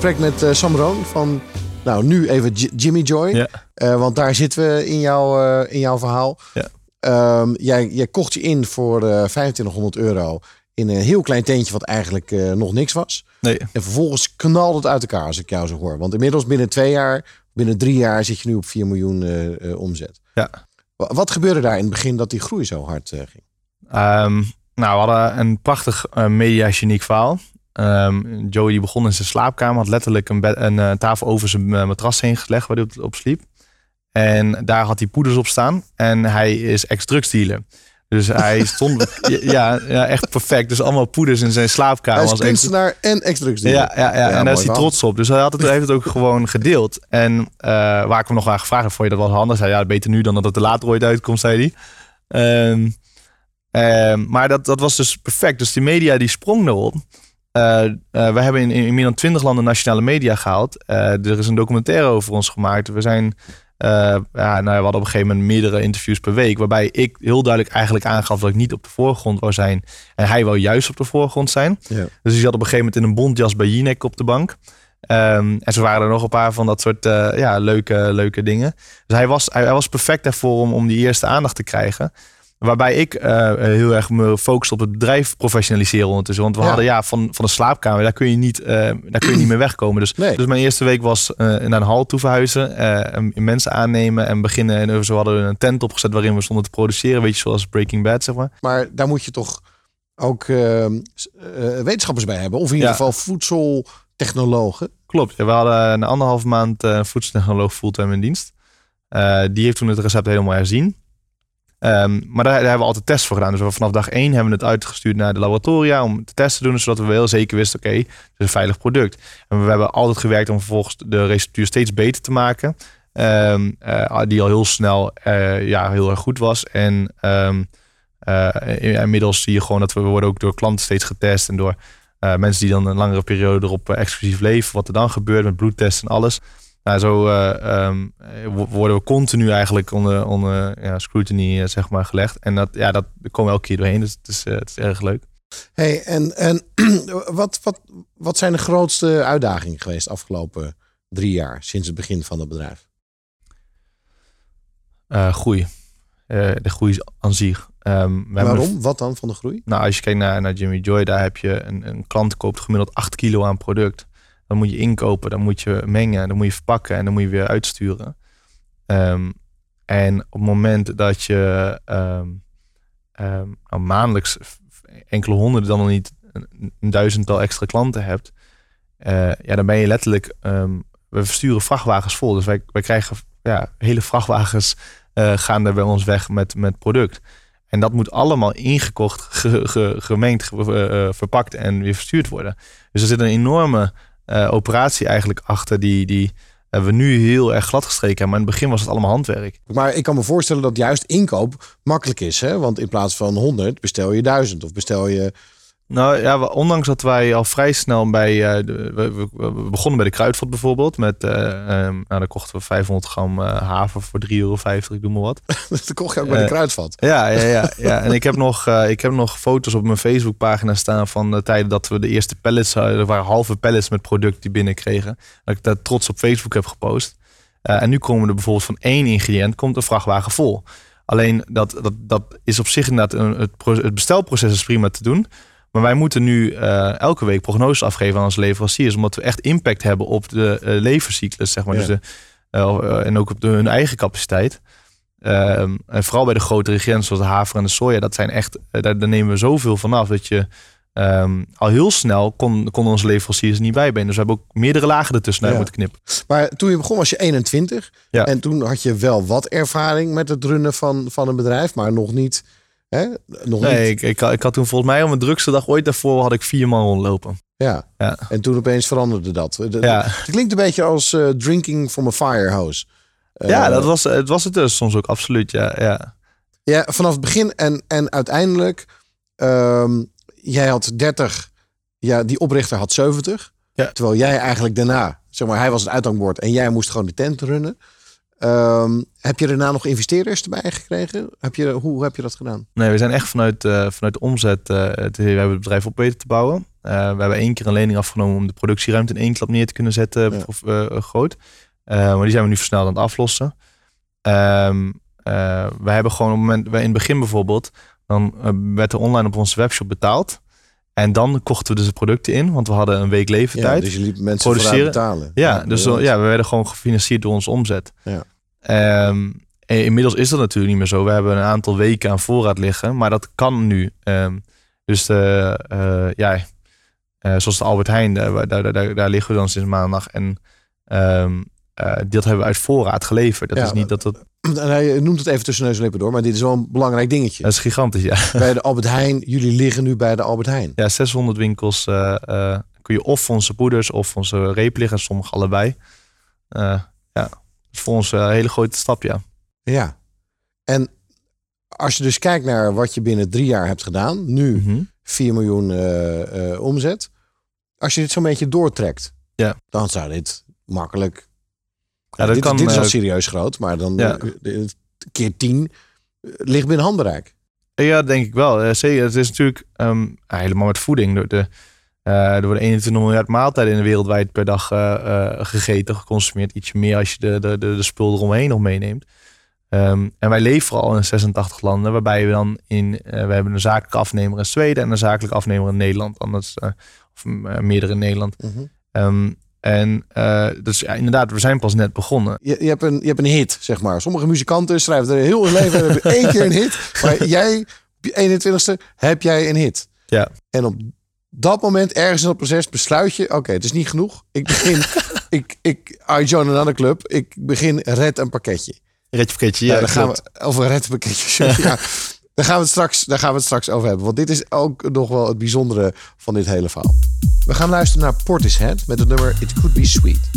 Gesprek met eh, Sam Roon van, nou nu even J- Jimmy Joy. Ja. Eh, want daar zitten we in, jouw eh, in jouw verhaal. Ja. Ehm, jij, jij kocht je in voor eh 2500 euro in een heel klein tentje wat eigenlijk nog niks was. Nee. En vervolgens knalde het uit elkaar als ik jou zo hoor. Want inmiddels binnen twee jaar, binnen drie jaar zit je nu op 4 miljoen omzet. Ja. Wa- Wat gebeurde daar in het begin dat die groei zo hard ging? Ehm, nou, we hadden een prachtig media-geniek verhaal. Ehm, Joey die begon in zijn slaapkamer, had letterlijk een, bed, een eh, tafel over zijn eh, matras heen gelegd waar hij op, op sliep. En daar had hij poeders op staan. En hij is ex-drugsdealer. Dus hij stond, ja, ja, echt perfect. Dus allemaal poeders in zijn slaapkamer. Hij is kunstenaar en ex-drugs ja, ja, ja, en daar is hij trots op. Dus hij had het, heeft het ook gewoon gedeeld. En eh, waar ik hem nog aan gevraagd heb, vond je dat wel handig? Hij zei, ja, beter nu dan dat het er later ooit uitkomt, zei hij. Ehm, ehm, maar dat, dat was dus perfect. Dus die media die sprong erop. We hebben in, in meer dan twintig landen nationale media gehaald. Eh, er is een documentaire over ons gemaakt. We zijn... ja, nou, we hadden op een gegeven moment meerdere interviews per week. Waarbij ik heel duidelijk eigenlijk aangaf dat ik niet op de voorgrond wou zijn. En hij wou juist op de voorgrond zijn. Ja. Dus hij zat op een gegeven moment in een bontjas bij Jinek op de bank. Ehm, en zo waren er nog een paar van dat soort ja, leuke, leuke dingen. Dus hij was, hij, hij was perfect daarvoor om, om die eerste aandacht te krijgen. Waarbij ik eh, heel erg me focus op het bedrijf professionaliseren ondertussen. Want we Ja. hadden ja, van, van de slaapkamer, daar kun je niet, eh, daar kun je niet meer wegkomen. Dus, Nee. dus mijn eerste week was eh, naar een hal toe verhuizen. eh, en mensen aannemen en beginnen. En zo hadden we een tent opgezet waarin we stonden te produceren. Weet je, zoals Breaking Bad, zeg maar. Maar daar moet je toch ook eh, s- eh, wetenschappers bij hebben. Of in ieder Ja. geval voedseltechnologen. Klopt. Ja, we hadden een anderhalve maand eh, een voedseltechnoloog fulltime in dienst. Eh, die heeft toen het recept helemaal herzien. Ehm, maar daar, hebben we altijd tests voor gedaan. Dus we vanaf dag één hebben we het uitgestuurd naar de laboratoria om te testen te doen. Zodat we wel zeker wisten, oké, het is een veilig product. En we hebben altijd gewerkt om vervolgens de receptuur steeds beter te maken. Ehm, eh, die al heel snel eh, ja, heel erg goed was. En ehm, eh, inmiddels zie je gewoon dat we, we worden ook door klanten steeds getest. En door mensen die dan een langere periode erop exclusief leven. Wat er dan gebeurt met bloedtesten en alles. Nou, zo eh, ehm, eh, wo- worden we continu eigenlijk onder, onder ja, scrutiny eh, zeg maar, gelegd. En dat, ja, dat komen we elke keer doorheen. Dus het is, eh, het is erg leuk. Hey, en en wat, wat, wat zijn de grootste uitdagingen geweest de afgelopen drie jaar sinds het begin van het bedrijf? Groei. De groei is aan zich. Hebben Waarom? Wat dan van de groei? Nou, als je kijkt naar, naar Jimmy Joy, daar heb je een, een klant koopt gemiddeld 8 kilo aan product. Dan moet je inkopen, dan moet je mengen, dan moet je verpakken en dan moet je weer uitsturen. Ehm, en op het moment dat je ehm, ehm, nou, maandelijks enkele honderden, dan nog niet een, duizendtal extra klanten hebt, eh, ja, dan ben je letterlijk, we versturen vrachtwagens vol. Dus wij, wij krijgen ja, hele vrachtwagens eh, gaan er bij ons weg met, met product. En dat moet allemaal ingekocht, ge- ge- gemengd, ge- eh, verpakt en weer verstuurd worden. Dus er zit een enorme operatie eigenlijk achter die, die eh, we nu heel erg gladgestreken hebben. Maar in het begin was het allemaal handwerk. Maar ik kan me voorstellen dat juist inkoop makkelijk is. Hè? Want in plaats van 100 bestel je 1000 of bestel je. Nou ja, ondanks dat wij al vrij snel bij. eh, de, we, begonnen bij de kruidvat bijvoorbeeld. Met, ehm, nou, daar kochten we 500 gram eh, haver voor 3,50 euro, ik doe maar wat. dat kocht je ook bij de kruidvat. Ja, ja, ja, ja. En ik heb, nog, ik heb nog foto's op mijn Facebookpagina staan van de tijden dat we de eerste pallets hadden. Er waren halve pallets met product die binnenkregen. Dat ik dat trots op Facebook heb gepost. En nu komen er bijvoorbeeld van één ingrediënt komt een vrachtwagen vol. Alleen dat, dat, dat is op zich inderdaad een, het, het bestelproces is prima te doen. Maar wij moeten nu eh, elke week prognoses afgeven aan onze leveranciers. Omdat we echt impact hebben op de eh, levenscyclus, zeg maar. Ja. Dus de, eh, en ook op de, hun eigen capaciteit. Ehm, en vooral bij de grote ingrediënten zoals de haver en de soja. Dat zijn echt, daar, daar nemen we zoveel vanaf. Dat je ehm, al heel snel kon, konden onze leveranciers er niet bij benen. Dus we hebben ook meerdere lagen ertussen Ja. moeten knippen. Maar toen je begon was je 21. Ja. En toen had je wel wat ervaring met het runnen van, van een bedrijf. Maar nog niet. Hè? Nog Nee, niet. ik, ik, had- ik had toen volgens mij op mijn drukste dag ooit daarvoor had ik vier man rondlopen. Ja. Ja. En toen opeens veranderde dat. De- Ja. Het klinkt een beetje als eh, drinking from a fire hose. Eh, ja, dat was, het was het dus soms ook absoluut. Ja, ja. Ja, vanaf het begin en, en uiteindelijk. ehm, jij had 30. Ja, die oprichter had 70. Ja. Terwijl jij eigenlijk daarna, zeg maar, hij was het uithangbord en jij moest gewoon de tent runnen. Ehm, heb je daarna nog investeerders erbij gekregen? Heb je, hoe heb je dat gedaan? Nee, we zijn echt vanuit, eh, vanuit de omzet. eh, het, we hebben het bedrijf op weten te bouwen. Eh, we hebben één keer een lening afgenomen om de productieruimte in één klap neer te kunnen zetten. Ja. Of, groot. Maar die zijn we nu versneld aan het aflossen. Ehm eh, we hebben gewoon op het moment, wij in het begin bijvoorbeeld, dan werd er online op onze webshop betaald. En dan kochten we dus de producten in, want we hadden een week Ja, leeftijd. dus je liep mensen produceren. betalen. Ja, dus ja, we werden gewoon gefinancierd door onze omzet. Ja. Ehm, en inmiddels is dat natuurlijk niet meer zo. We hebben een aantal weken aan voorraad liggen, maar dat kan nu. Ehm, dus eh, eh, ja, eh, zoals de Albert Heijn, daar, daar, daar, daar liggen we dan sinds maandag. En ehm, eh, dat hebben we uit voorraad geleverd. Dat Ja, is niet dat dat. En hij noemt het even tussen neus en lippen door, maar dit is wel een belangrijk dingetje. Dat is gigantisch, ja. Bij de Albert Heijn, jullie liggen nu bij de Albert Heijn. Ja, 600 winkels eh, eh, kun je of onze poeders of onze reep liggen, sommige allebei. Eh, ja, is voor ons een hele grote stap, ja. Ja. En als je dus kijkt naar wat je binnen drie jaar hebt gedaan, nu Mhm. 4 miljoen eh, eh, omzet. Als je dit zo'n beetje doortrekt, Ja. dan zou dit makkelijk. Ja, dat dit, kan, dit is al eh, serieus groot, maar dan Ja. eh, eh, keer 10 eh, ligt binnen handbereik. Ja, denk ik wel. Eh, Zeker. Het is natuurlijk ehm, helemaal met voeding. De, Eh, er worden 21 miljard maaltijden in de wereldwijd per dag eh, eh, gegeten, geconsumeerd. Ietsje meer als je de, de, de, de spul eromheen nog meeneemt. Ehm, en wij leveren al in 86 landen, waarbij we dan in, we hebben een zakelijke afnemer in Zweden en een zakelijke afnemer in Nederland, anders, of eh, meerdere in Nederland. Ehm, en dus ja, inderdaad, we zijn pas net begonnen. Je, je, hebt een, je hebt een hit, zeg maar. Sommige muzikanten schrijven er heel hun leven en hebben één keer een hit. Maar jij, op je 21ste, heb jij een hit. Ja. En op dat moment, ergens in het proces, besluit je... Oké, het is niet genoeg. Ik begin... ik, ik, I join another club. Ik begin red een pakketje. Redje pakketje, Ja, ja, daar gaan klopt. we over red een pakketje. ja, daar gaan we het straks, daar gaan we het straks over hebben. Want dit is ook nog wel het bijzondere van dit hele verhaal. We gaan luisteren naar Portishead met het nummer It Could Be Sweet.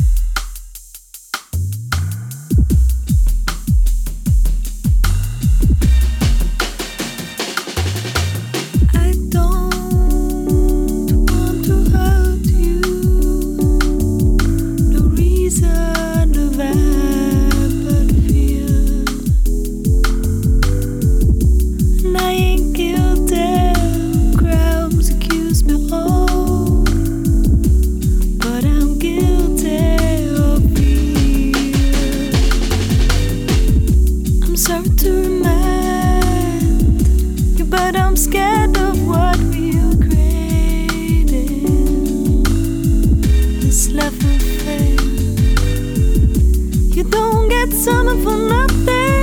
Get summer for nothing.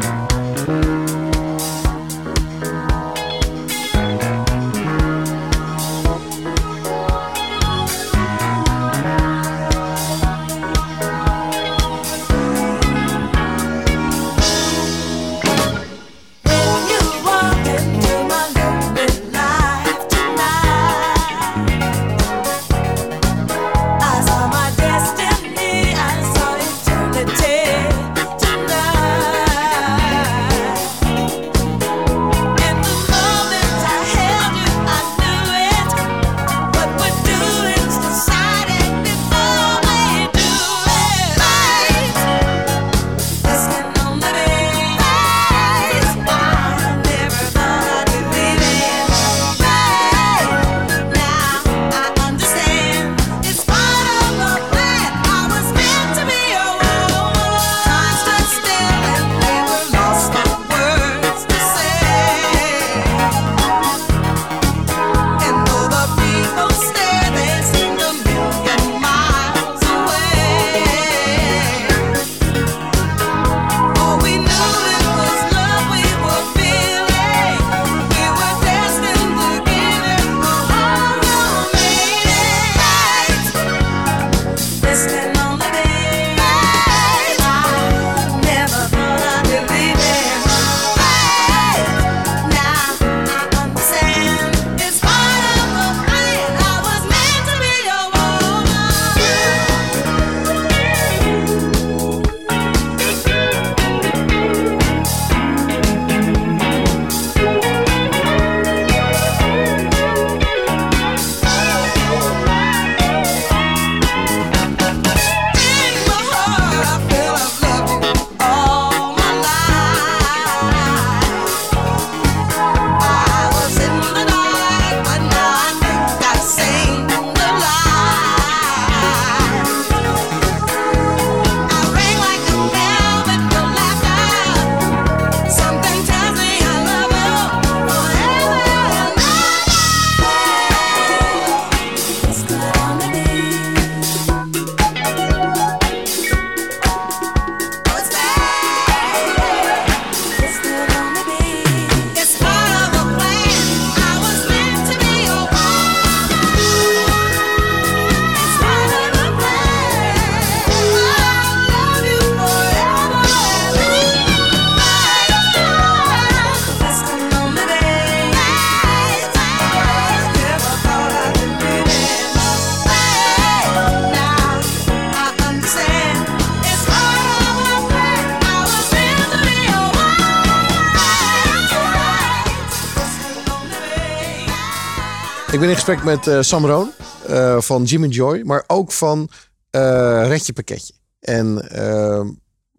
Gesprek met eh, Sam Roon eh, van Jim Joy, maar ook van Redje Pakketje. En eh,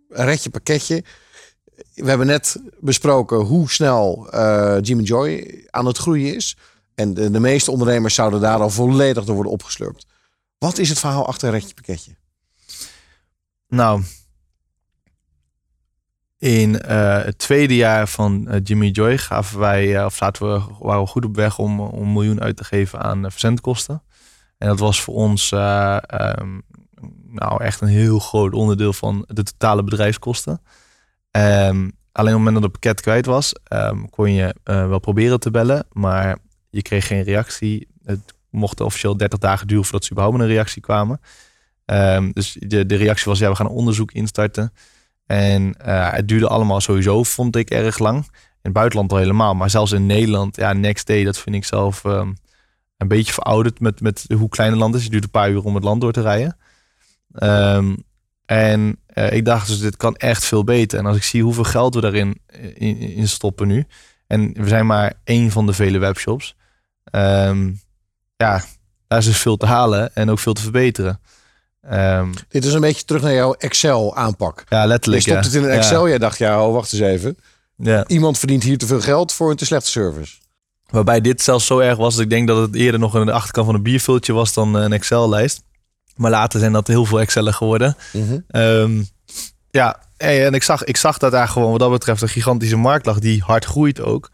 Redje Pakketje, we hebben net besproken hoe snel eh Jim Joy aan het groeien is. En de, de meeste ondernemers zouden daar al volledig door worden opgeslurpt. Wat is het verhaal achter Redje Pakketje? Nou, in eh, het tweede jaar van eh, Jimmy Joy gaven wij, eh, of zaten we, waren we goed op weg om, om een miljoen uit te geven aan verzendkosten. En dat was voor ons eh, ehm, nou echt een heel groot onderdeel van de totale bedrijfskosten. Ehm, alleen op het moment dat het pakket kwijt was, ehm, kon je wel proberen te bellen, maar je kreeg geen reactie. Het mocht officieel 30 dagen duren voordat ze überhaupt een reactie kwamen. Dus de, de reactie was, ja, we gaan een onderzoek instarten. En eh, het duurde allemaal sowieso, vond ik, erg lang. In het buitenland al helemaal. Maar zelfs in Nederland, ja, next day, dat vind ik zelf ehm, een beetje verouderd met, met hoe klein het land is. Het duurt een paar uur om het land door te rijden. Ehm, en eh, ik dacht dus, dit kan echt veel beter. En als ik zie hoeveel geld we daarin eh, in, in stoppen nu. En we zijn maar één van de vele webshops. Ehm, ja, daar is dus veel te halen en ook veel te verbeteren. Ehm, Dit is een beetje terug naar jouw Excel aanpak. ja, Je letterlijk. stopt ja. het in een Ja. Excel. Jij dacht, ja, oh, wacht eens even. Ja. Iemand verdient hier te veel geld voor een te slechte service. Waarbij dit zelfs zo erg was dat ik denk dat het eerder nog de achterkant van een biervultje was dan eh, een Excel-lijst. Maar later zijn dat heel veel Excel'en geworden. Ehm, ja, en ik zag, ik zag dat daar gewoon wat dat betreft een gigantische markt lag die hard groeit ook.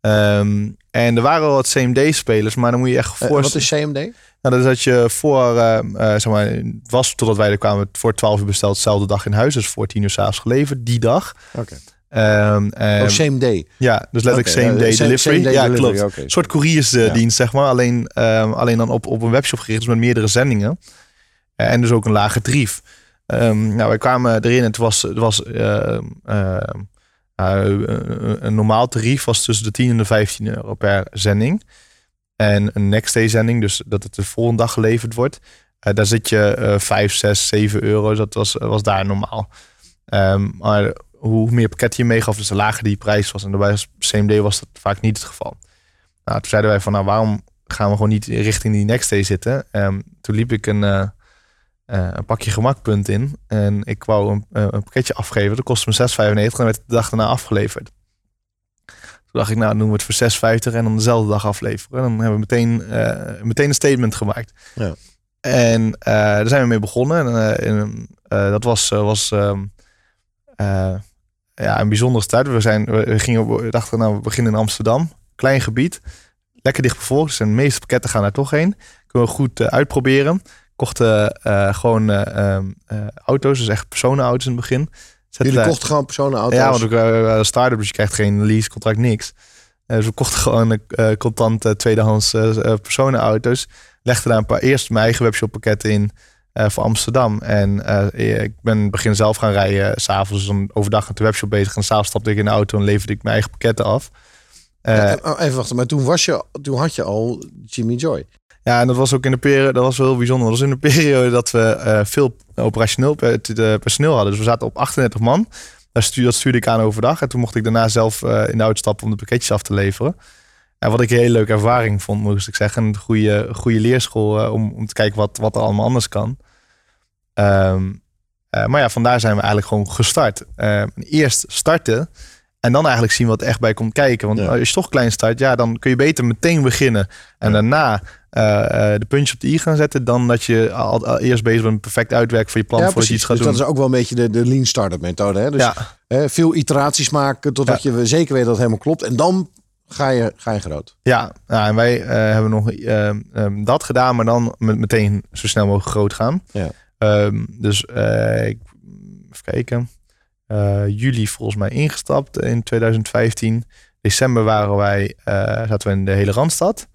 Ehm, en er waren wel wat CMD-spelers, maar dan moet je echt Eh, voor. wat is CMD? Nou, dat is dat je voor, eh, eh, zeg maar, het was totdat wij er kwamen, voor 12 uur besteld, dezelfde dag in huis. Dus voor 10 uur s'avonds geleverd, die dag. Oké. Ehm, Oh, CMD. ja, dus letterlijk same day ja, same- delivery. same day ja, delivery, klopt. Een soort couriersdienst, zeg maar. Alleen, ehm, alleen dan op, op een webshop gericht, dus met meerdere zendingen. Eh, en dus ook een lage tarief. Ehm, nou, wij kwamen erin en het was, het was ehm, ehm, eh, een- een normaal tarief was tussen de 10 en de 15 euro per zending. En een next day zending, dus dat het de volgende dag geleverd wordt. eh, daar zit je eh 5, 6, 7 euro. Dus dat was, was daar normaal. Ehm, maar hoe meer pakket je meegaf, dus de lager die prijs was. En bij CMD was dat vaak niet het geval. Nou, toen zeiden wij van, nou, waarom gaan we gewoon niet richting die next day zitten? Ehm, toen liep ik een, eh, eh, een pakje gemakpunt in. En ik wou een, eh, een pakketje afgeven. Dat kostte me 6,95 en werd de dag daarna afgeleverd. Toen dacht ik, nou, we het voor 6,50 en dan dezelfde dag afleveren. Dan hebben we meteen, eh, meteen een statement gemaakt. Ja. En eh, daar zijn we mee begonnen. En, eh, en, dat was, was ehm, eh, ja, een bijzondere start. We, zijn, we, gingen, we dachten, nou, we beginnen in Amsterdam. Klein gebied. Lekker dicht bevolkt. Dus de meeste pakketten gaan daar toch heen. Kunnen we goed uitproberen. Kochten gewoon eh, ehm, eh, auto's. Dus echt personenauto's in het begin. Jullie kochten gewoon personenauto's. ja, want we waren een start-up, dus je krijgt geen leasecontract, niks. Eh, dus we kochten gewoon eh, contant eh, tweedehands eh, eh, personenauto's. Legden daar een paar eerst mijn eigen webshop pakketten in eh, voor Amsterdam. En eh, ik ben begin zelf gaan rijden s s'avonds. Dus dan overdag met de webshop bezig. En s'avonds stapte ik in de auto en leverde ik mijn eigen pakketten af. Eh, Ja, oh, even wachten, maar toen, was je, toen had je al Jimmy Joy. Ja, en dat was ook in de periode, dat was wel heel bijzonder. Dat was in de periode dat we eh, veel operationeel personeel hadden. Dus we zaten op 38 man. Dat stuurde, dat stuurde ik aan overdag. En toen mocht ik daarna zelf eh, in de stappen om de pakketjes af te leveren. En wat ik een hele leuke ervaring vond, moest ik zeggen. Een goede, goede leerschool eh, om, om te kijken wat, wat er allemaal anders kan. Ehm, eh, maar ja, vandaar zijn we eigenlijk gewoon gestart. Eerst starten en dan eigenlijk zien wat er echt bij komt kijken. Want Ja. als je toch klein start, ja, dan kun je beter meteen beginnen. En daarna eh, eh, de puntje op de i gaan zetten. Dan dat je al, al eerst bezig bent met perfect uitwerken van je plan ja, voordat je iets gaat Dus doen. dat is ook wel een beetje de, de lean startup methode. Hè? Dus ja, hè, veel iteraties maken totdat je zeker weet dat het helemaal klopt. En dan ga je, ga je groot. ja, ja, en wij eh, hebben nog eh, ehm, dat gedaan, maar dan met, meteen zo snel mogelijk groot gaan. Ja. Ehm, dus ik, even kijken. Eh, juli volgens mij ingestapt in 2015. December waren wij, eh, zaten we in de hele Randstad.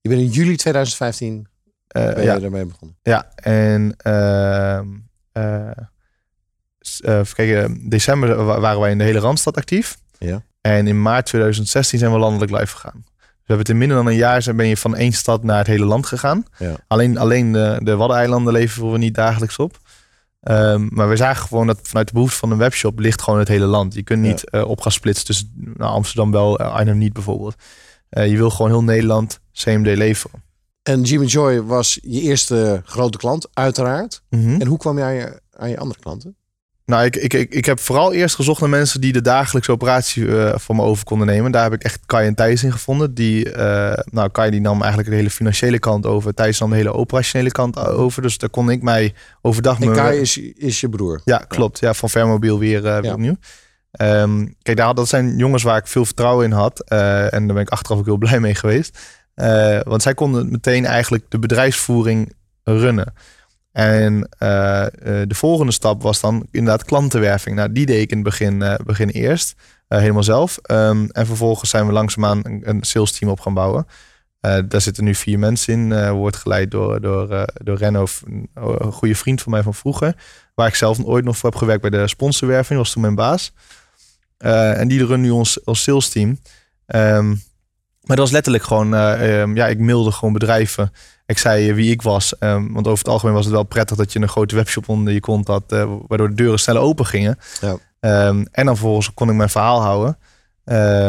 Je bent in juli 2015 Eh, ben ja, ermee begonnen. Ja, en ehm eh, eh, kijken, december wa- waren wij in de hele Randstad actief. Ja. En in maart 2016 zijn we landelijk live gegaan. We hebben het in minder dan een jaar zijn ben je van één stad naar het hele land gegaan. Ja. Alleen, alleen de, de Waddeneilanden leveren we niet dagelijks op. Ehm, maar we zagen gewoon dat vanuit de behoefte van een webshop ligt gewoon het hele land. Je kunt Ja. niet eh, op gaan splitsen tussen nou, Amsterdam wel, eh, Arnhem niet bijvoorbeeld. Eh, je wil gewoon heel Nederland CMD leveren. En Jimmy Joy was je eerste grote klant, uiteraard. Mhm. En hoe kwam je, aan je andere klanten? Nou, ik, ik, ik, ik heb vooral eerst gezocht naar mensen die de dagelijkse operatie eh, voor me over konden nemen. Daar heb ik echt Kai en Thijs in gevonden. Die, eh, nou, Kai die nam eigenlijk de hele financiële kant over. Thijs nam de hele operationele kant over. Dus daar kon ik mij overdag... En me- Kai is, is je broer. Ja, klopt. Ja, van Vermobiel weer, eh, weer Ja. opnieuw. Ehm, kijk, daar, dat zijn jongens waar ik veel vertrouwen in had. eh, en daar ben ik achteraf ook heel blij mee geweest. Eh, want zij konden meteen eigenlijk de bedrijfsvoering runnen. En eh, eh, de volgende stap was dan inderdaad klantenwerving. Nou, die deed ik in het begin, eh, begin eerst. helemaal zelf. Ehm, en vervolgens zijn we langzaamaan een, sales team op gaan bouwen. Daar zitten nu vier mensen in. wordt geleid door, door, door Renno, een, goede vriend van mij van vroeger. Waar ik zelf ooit nog voor heb gewerkt bij de sponsorwerving. was toen mijn baas. En die runnen nu ons, ons sales team. Ehm, maar dat was letterlijk gewoon... eh, ehm, ja, ik mailde gewoon bedrijven. Ik zei wie ik was. Ehm, want over het algemeen was het wel prettig dat je een grote webshop onder je kont had. eh, waardoor de deuren sneller open gingen. Ja. Ehm, en dan vervolgens kon ik mijn verhaal houden. Eh,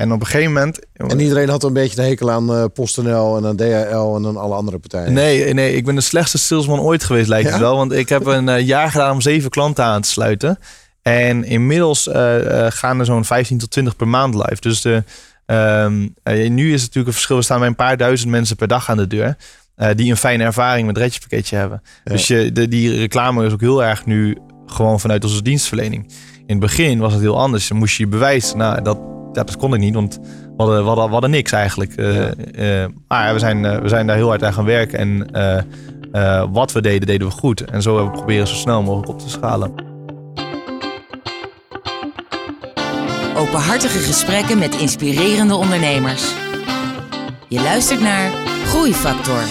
en op een gegeven moment... En iedereen had een beetje de hekel aan PostNL en aan DHL en aan alle andere partijen. Nee, nee, ik ben de slechtste salesman ooit geweest, lijkt Ja? het wel. Want ik heb een jaar gedaan om zeven klanten aan te sluiten. En inmiddels gaan er zo'n 15 tot 20 per maand live. Dus de, ehm, eh, nu is het natuurlijk een verschil. We staan bij een paar duizend mensen per dag aan de deur. eh, die een fijne ervaring met Redje pakketje hebben. Ja. Dus je, de, die reclame is ook heel erg nu gewoon vanuit onze dienstverlening. In het begin was het heel anders. Dan moest je je bewijzen. Nou, dat, ja, dat kon ik niet, want we hadden, we hadden, we hadden niks eigenlijk. Eh, Ja. maar we zijn, we zijn daar heel hard aan gaan werken. En wat we deden, deden we goed. En zo hebben we proberen zo snel mogelijk op te schalen. Openhartige gesprekken met inspirerende ondernemers. Je luistert naar Groeifactor.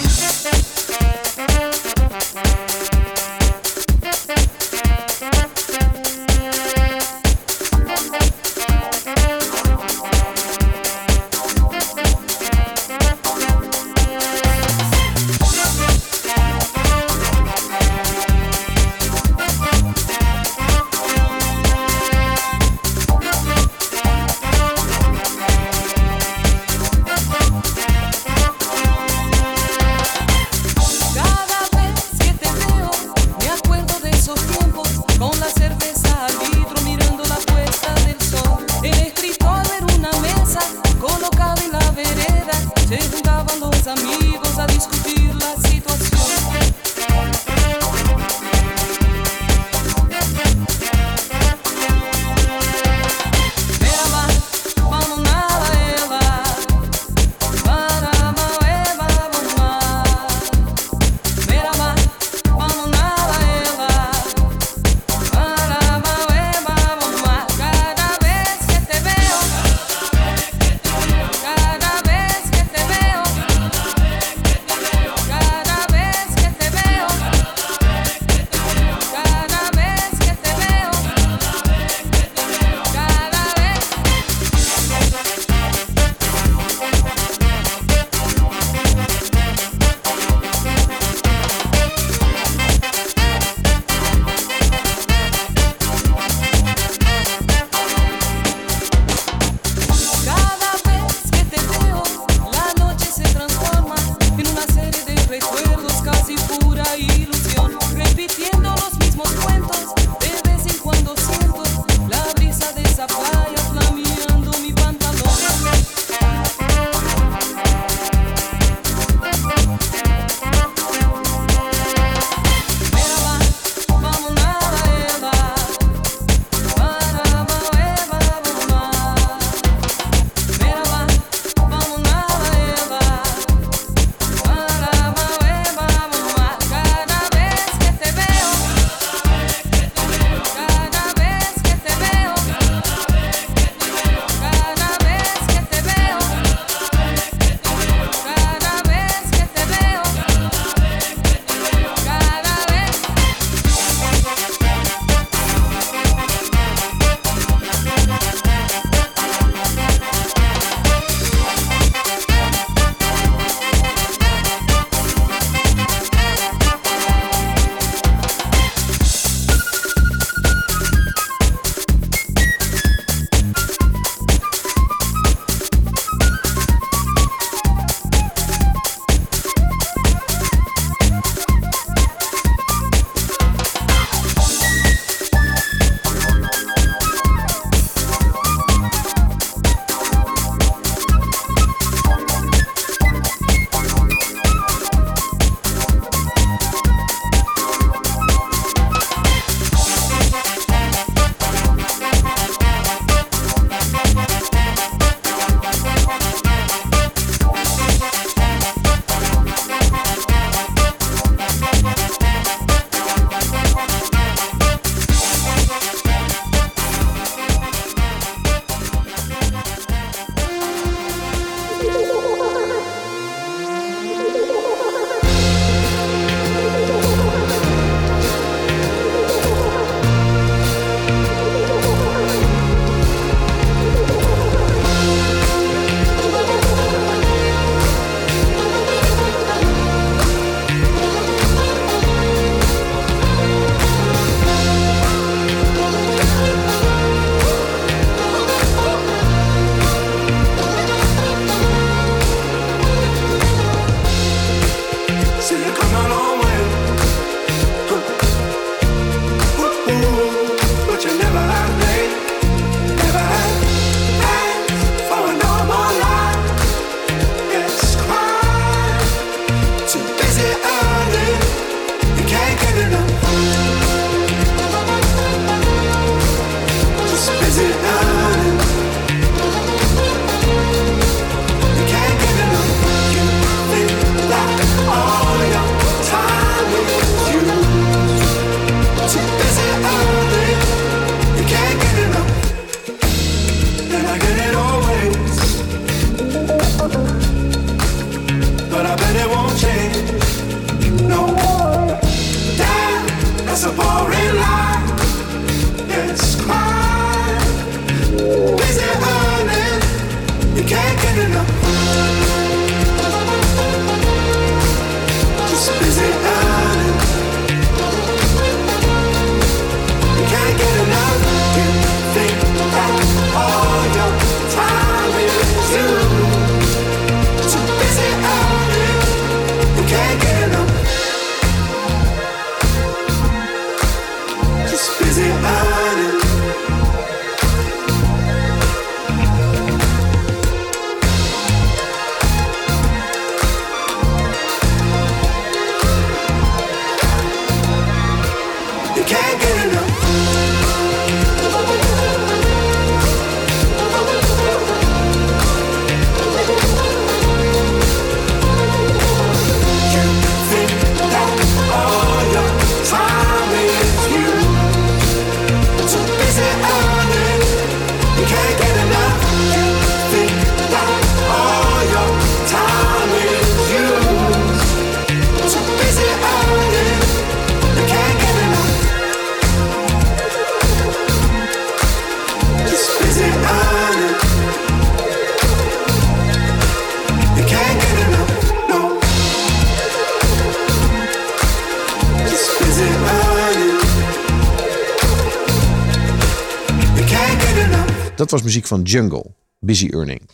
Dat was muziek van Jungle, Busy Earning.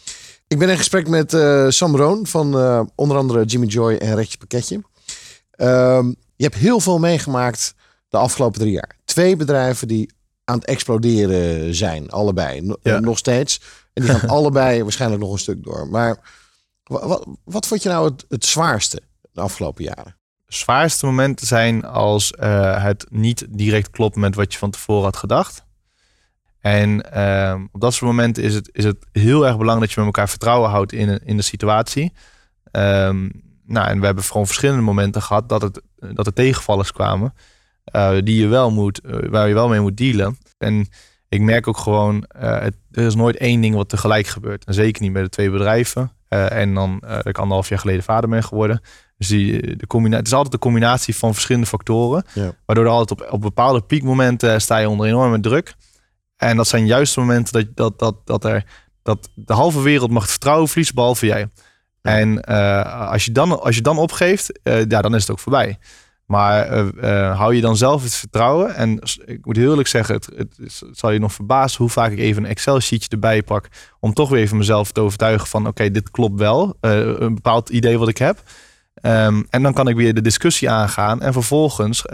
Ik ben in gesprek met eh, Sam Roon van eh, onder andere Jimmy Joy en Retje Pakketje. Ehm, je hebt heel veel meegemaakt de afgelopen drie jaar. Twee bedrijven die aan het exploderen zijn, allebei. Ja. eh, nog steeds. En die gaan allebei waarschijnlijk nog een stuk door. Maar wa- wa- wat vond je nou het, het zwaarste de afgelopen jaren? zwaarste momenten zijn als het niet direct klopt met wat je van tevoren had gedacht. En ehm, op dat soort momenten is het, is het heel erg belangrijk dat je met elkaar vertrouwen houdt in, in de situatie. Ehm, nou, en we hebben gewoon verschillende momenten gehad dat, het, dat er tegenvallers kwamen. eh, die je wel moet, eh, waar je wel mee moet dealen. En ik merk ook gewoon, eh, het, er is nooit één ding wat tegelijk gebeurt. En zeker niet bij de twee bedrijven. En dan dat ik anderhalf jaar geleden vader ben geworden. Dus die, de combina- het is altijd een combinatie van verschillende factoren. Ja. Waardoor er altijd op, op bepaalde piekmomenten sta je onder enorme druk. En dat zijn juist de momenten dat, dat, dat, dat, er, dat de halve wereld mag het vertrouwen verliezen, behalve jij. En eh, als, je dan, als je dan opgeeft, eh, ja, dan is het ook voorbij. Maar eh, hou je dan zelf het vertrouwen. En ik moet heel eerlijk zeggen, het, het, het zal je nog verbazen hoe vaak ik even een Excel-sheetje erbij pak. Om toch weer even mezelf te overtuigen van oké, dit klopt wel. Een bepaald idee wat ik heb. Ehm, en dan kan ik weer de discussie aangaan. En vervolgens,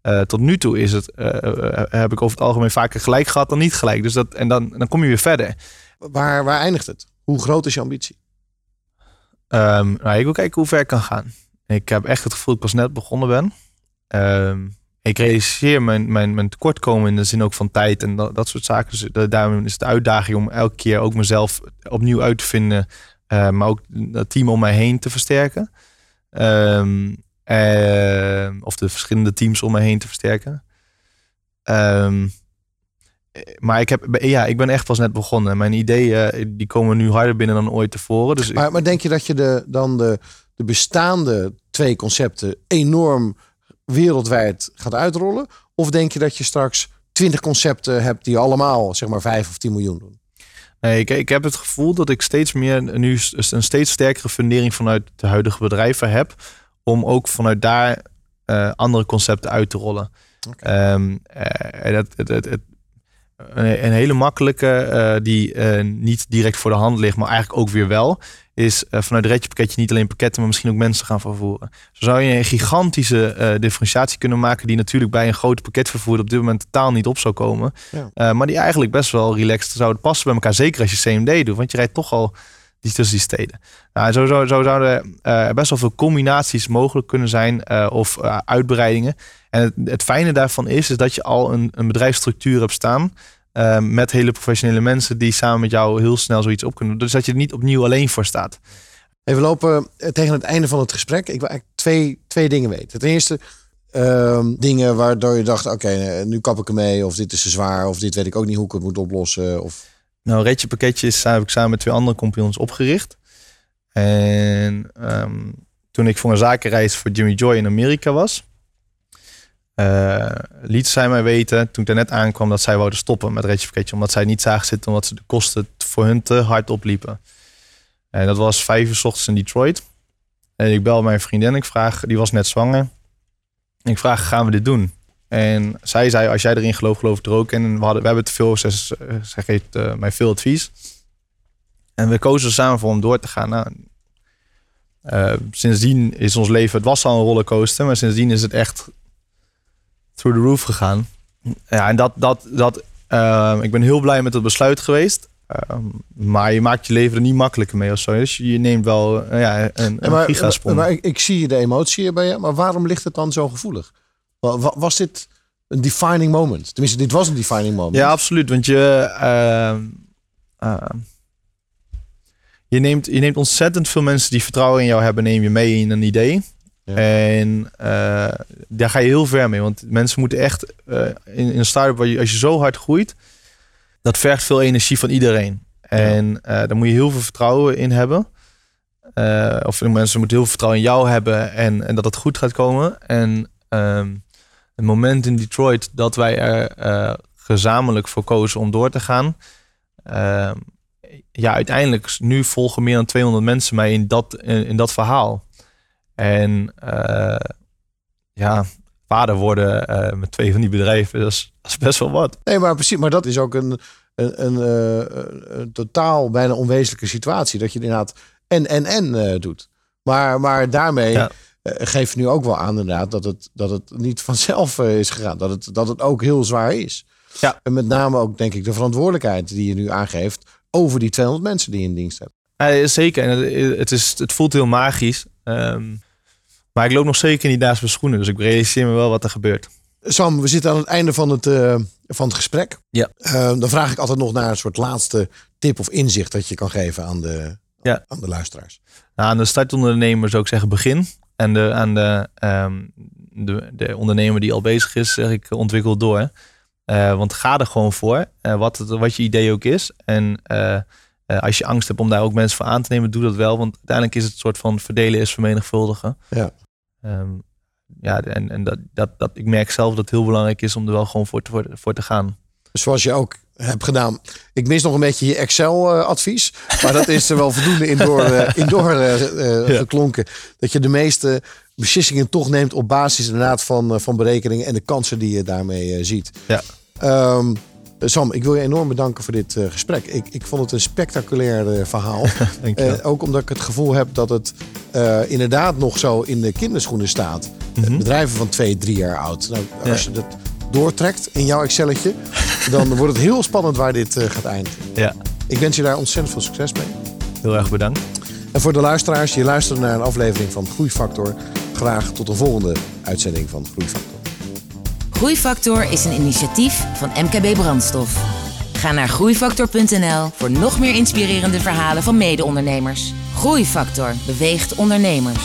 eh, tot nu toe is het, eh, eh, heb ik over het algemeen vaker gelijk gehad dan niet gelijk. Dus dat, en dan, dan kom je weer verder. Waar, waar eindigt het? Hoe groot is je ambitie? Ehm, nou, ik wil kijken hoe ver ik kan gaan. Ik heb echt het gevoel dat ik pas net begonnen ben. Ehm, ik realiseer mijn, mijn, mijn tekortkomen in de zin ook van tijd en dat, dat soort zaken. Dus da- daarom is het de uitdaging om elke keer ook mezelf opnieuw uit te vinden. maar ook het team om mij heen te versterken. Ehm, ehm, of de verschillende teams om mij heen te versterken. Ehm, eh, maar ik, heb, ja, ik ben echt pas net begonnen. Mijn ideeën die komen nu harder binnen dan ooit tevoren. Dus ik- Maar, maar denk je dat je de, dan de, de bestaande twee concepten enorm wereldwijd gaat uitrollen? Of denk je dat je straks twintig concepten hebt die allemaal zeg maar 5 of 10 miljoen doen? Nee, ik, ik heb het gevoel dat ik steeds meer nu een steeds sterkere fundering vanuit de huidige bedrijven heb. Om ook vanuit daar eh, andere concepten uit te rollen. Ehm, eh, en dat, het, het, het- een, een hele makkelijke, eh, die niet direct voor de hand ligt, maar eigenlijk ook weer wel, is vanuit het Redje pakketje niet alleen pakketten, maar misschien ook mensen gaan vervoeren. Zo zou je een gigantische differentiatie kunnen maken, die natuurlijk bij een grote pakketvervoer op dit moment totaal niet op zou komen. Ja. Maar die eigenlijk best wel relaxed zouden passen bij elkaar. Zeker als je CMD doet, want je rijdt toch al die tussen die steden. Nou, zo, zo, zo zouden eh, best wel veel combinaties mogelijk kunnen zijn eh, of eh, uitbreidingen. En het, het fijne daarvan is, is dat je al een, een bedrijfsstructuur hebt staan. eh, met hele professionele mensen die samen met jou heel snel zoiets op kunnen. doen. Dus dat je er niet opnieuw alleen voor staat. Hey, we lopen tegen het einde van het gesprek. Ik wil eigenlijk twee, twee dingen weten. Ten eerste ehm, dingen waardoor je dacht, oké, nu kap ik ermee. Of dit is te zwaar. Of dit weet ik ook niet hoe ik het moet oplossen. Of... Nou, Retje Pakketje is, heb ik samen met twee andere compagnons opgericht. En ehm, toen ik voor een zakenreis voor Jimmy Joy in Amerika was, eh liet zij mij weten, toen ik net aankwam, dat zij wouden stoppen met Retje Pakketje. Omdat zij niet zagen zitten, omdat ze de kosten voor hun te hard opliepen. En dat was vijf uur 's ochtends in Detroit. En ik bel mijn vriendin, ik vraag, die was net zwanger. Ik vraag, gaan we dit doen? En zij zei, als jij erin gelooft, geloof ik er ook in. En we, hadden, we hebben te veel, ze, ze geeft eh, mij veel advies. En we kozen samen voor om door te gaan. Nou, eh, sindsdien is ons leven, het was al een rollercoaster, maar sindsdien is het echt through the roof gegaan. Ja, en dat, dat, dat, eh, ik ben heel blij met het besluit geweest. Eh, maar je maakt je leven er niet makkelijker mee of zo. Dus je neemt wel ja, een, een maar, gigasprong. maar ik, ik zie de emotie bij je. Maar waarom ligt het dan zo gevoelig? Wa- wa- Was dit een defining moment? Tenminste, dit was een defining moment. Ja, absoluut. Want je, ehm, eh, je, neemt, je neemt ontzettend veel mensen die vertrouwen in jou hebben, neem je mee in een idee. Ja. En eh, daar ga je heel ver mee. Want mensen moeten echt eh, in, in een start-up, waar je, als je zo hard groeit, dat vergt veel energie van iedereen. En eh, daar moet je heel veel vertrouwen in hebben. Of mensen moeten heel veel vertrouwen in jou hebben en, en dat het goed gaat komen. En ehm, het moment in Detroit dat wij er eh, gezamenlijk voor kozen om door te gaan. ehm, ja, uiteindelijk, nu volgen meer dan 200 mensen mij in dat, in, in dat verhaal. En eh, ja, vader worden eh, met twee van die bedrijven, dat is, dat is best wel wat. Nee, maar precies. Maar dat is ook een, een, een, eh, een totaal bijna onwezenlijke situatie. Dat je inderdaad en en en eh, doet. Maar, maar daarmee Ja. Eh, geef je nu ook wel aan inderdaad dat het, dat het niet vanzelf eh, is gegaan. Dat het, dat het ook heel zwaar is. Ja. En met name ook denk ik de verantwoordelijkheid die je nu aangeeft over die 200 mensen die je in dienst hebt. Ja, zeker. En het, is, het voelt heel magisch. Ehm, maar ik loop nog zeker die naast mijn schoenen. Dus ik realiseer me wel wat er gebeurt. Sam, we zitten aan het einde van het, eh, van het gesprek. Ja. Eh, dan vraag ik altijd nog naar een soort laatste tip of inzicht dat je kan geven aan de, Ja. aan de luisteraars. Nou, aan de startondernemer zou ik zeggen begin. En de, aan de, ehm, de, de ondernemer die al bezig is, zeg ik ontwikkel door. Eh, want ga er gewoon voor, eh, wat, het, wat je idee ook is. En eh, eh, als je angst hebt om daar ook mensen voor aan te nemen, doe dat wel. Want uiteindelijk is het een soort van verdelen is vermenigvuldigen. Ja. Ehm, ja, en, en dat, dat, dat, ik merk zelf dat het heel belangrijk is om er wel gewoon voor te, voor, voor te gaan. Zoals je ook hebt gedaan. Ik mis nog een beetje je Excel-advies. maar dat is er wel voldoende in door, eh, in door eh, eh, geklonken. Dat je de meeste beslissingen toch neemt op basis inderdaad van, van berekeningen en de kansen die je daarmee ziet. Ja. Ehm, Sam, ik wil je enorm bedanken voor dit gesprek. Ik, ik vond het een spectaculair verhaal. Ook omdat ik het gevoel heb dat het inderdaad nog zo in de kinderschoenen staat. Mhm. Bedrijven van twee, drie jaar oud. Nou, Ja. als je dat doortrekt in jouw Excelletje, dan wordt het heel spannend waar dit eh, gaat eindigen. Ja, Ik wens je daar ontzettend veel succes mee. heel erg bedankt. En voor de luisteraars die luisteren naar een aflevering van Groeifactor, graag tot de volgende uitzending van Groeifactor. Groeifactor is een initiatief van MKB Brandstof. Ga naar groeifactor.nl voor nog meer inspirerende verhalen van mede-ondernemers. Groeifactor beweegt ondernemers.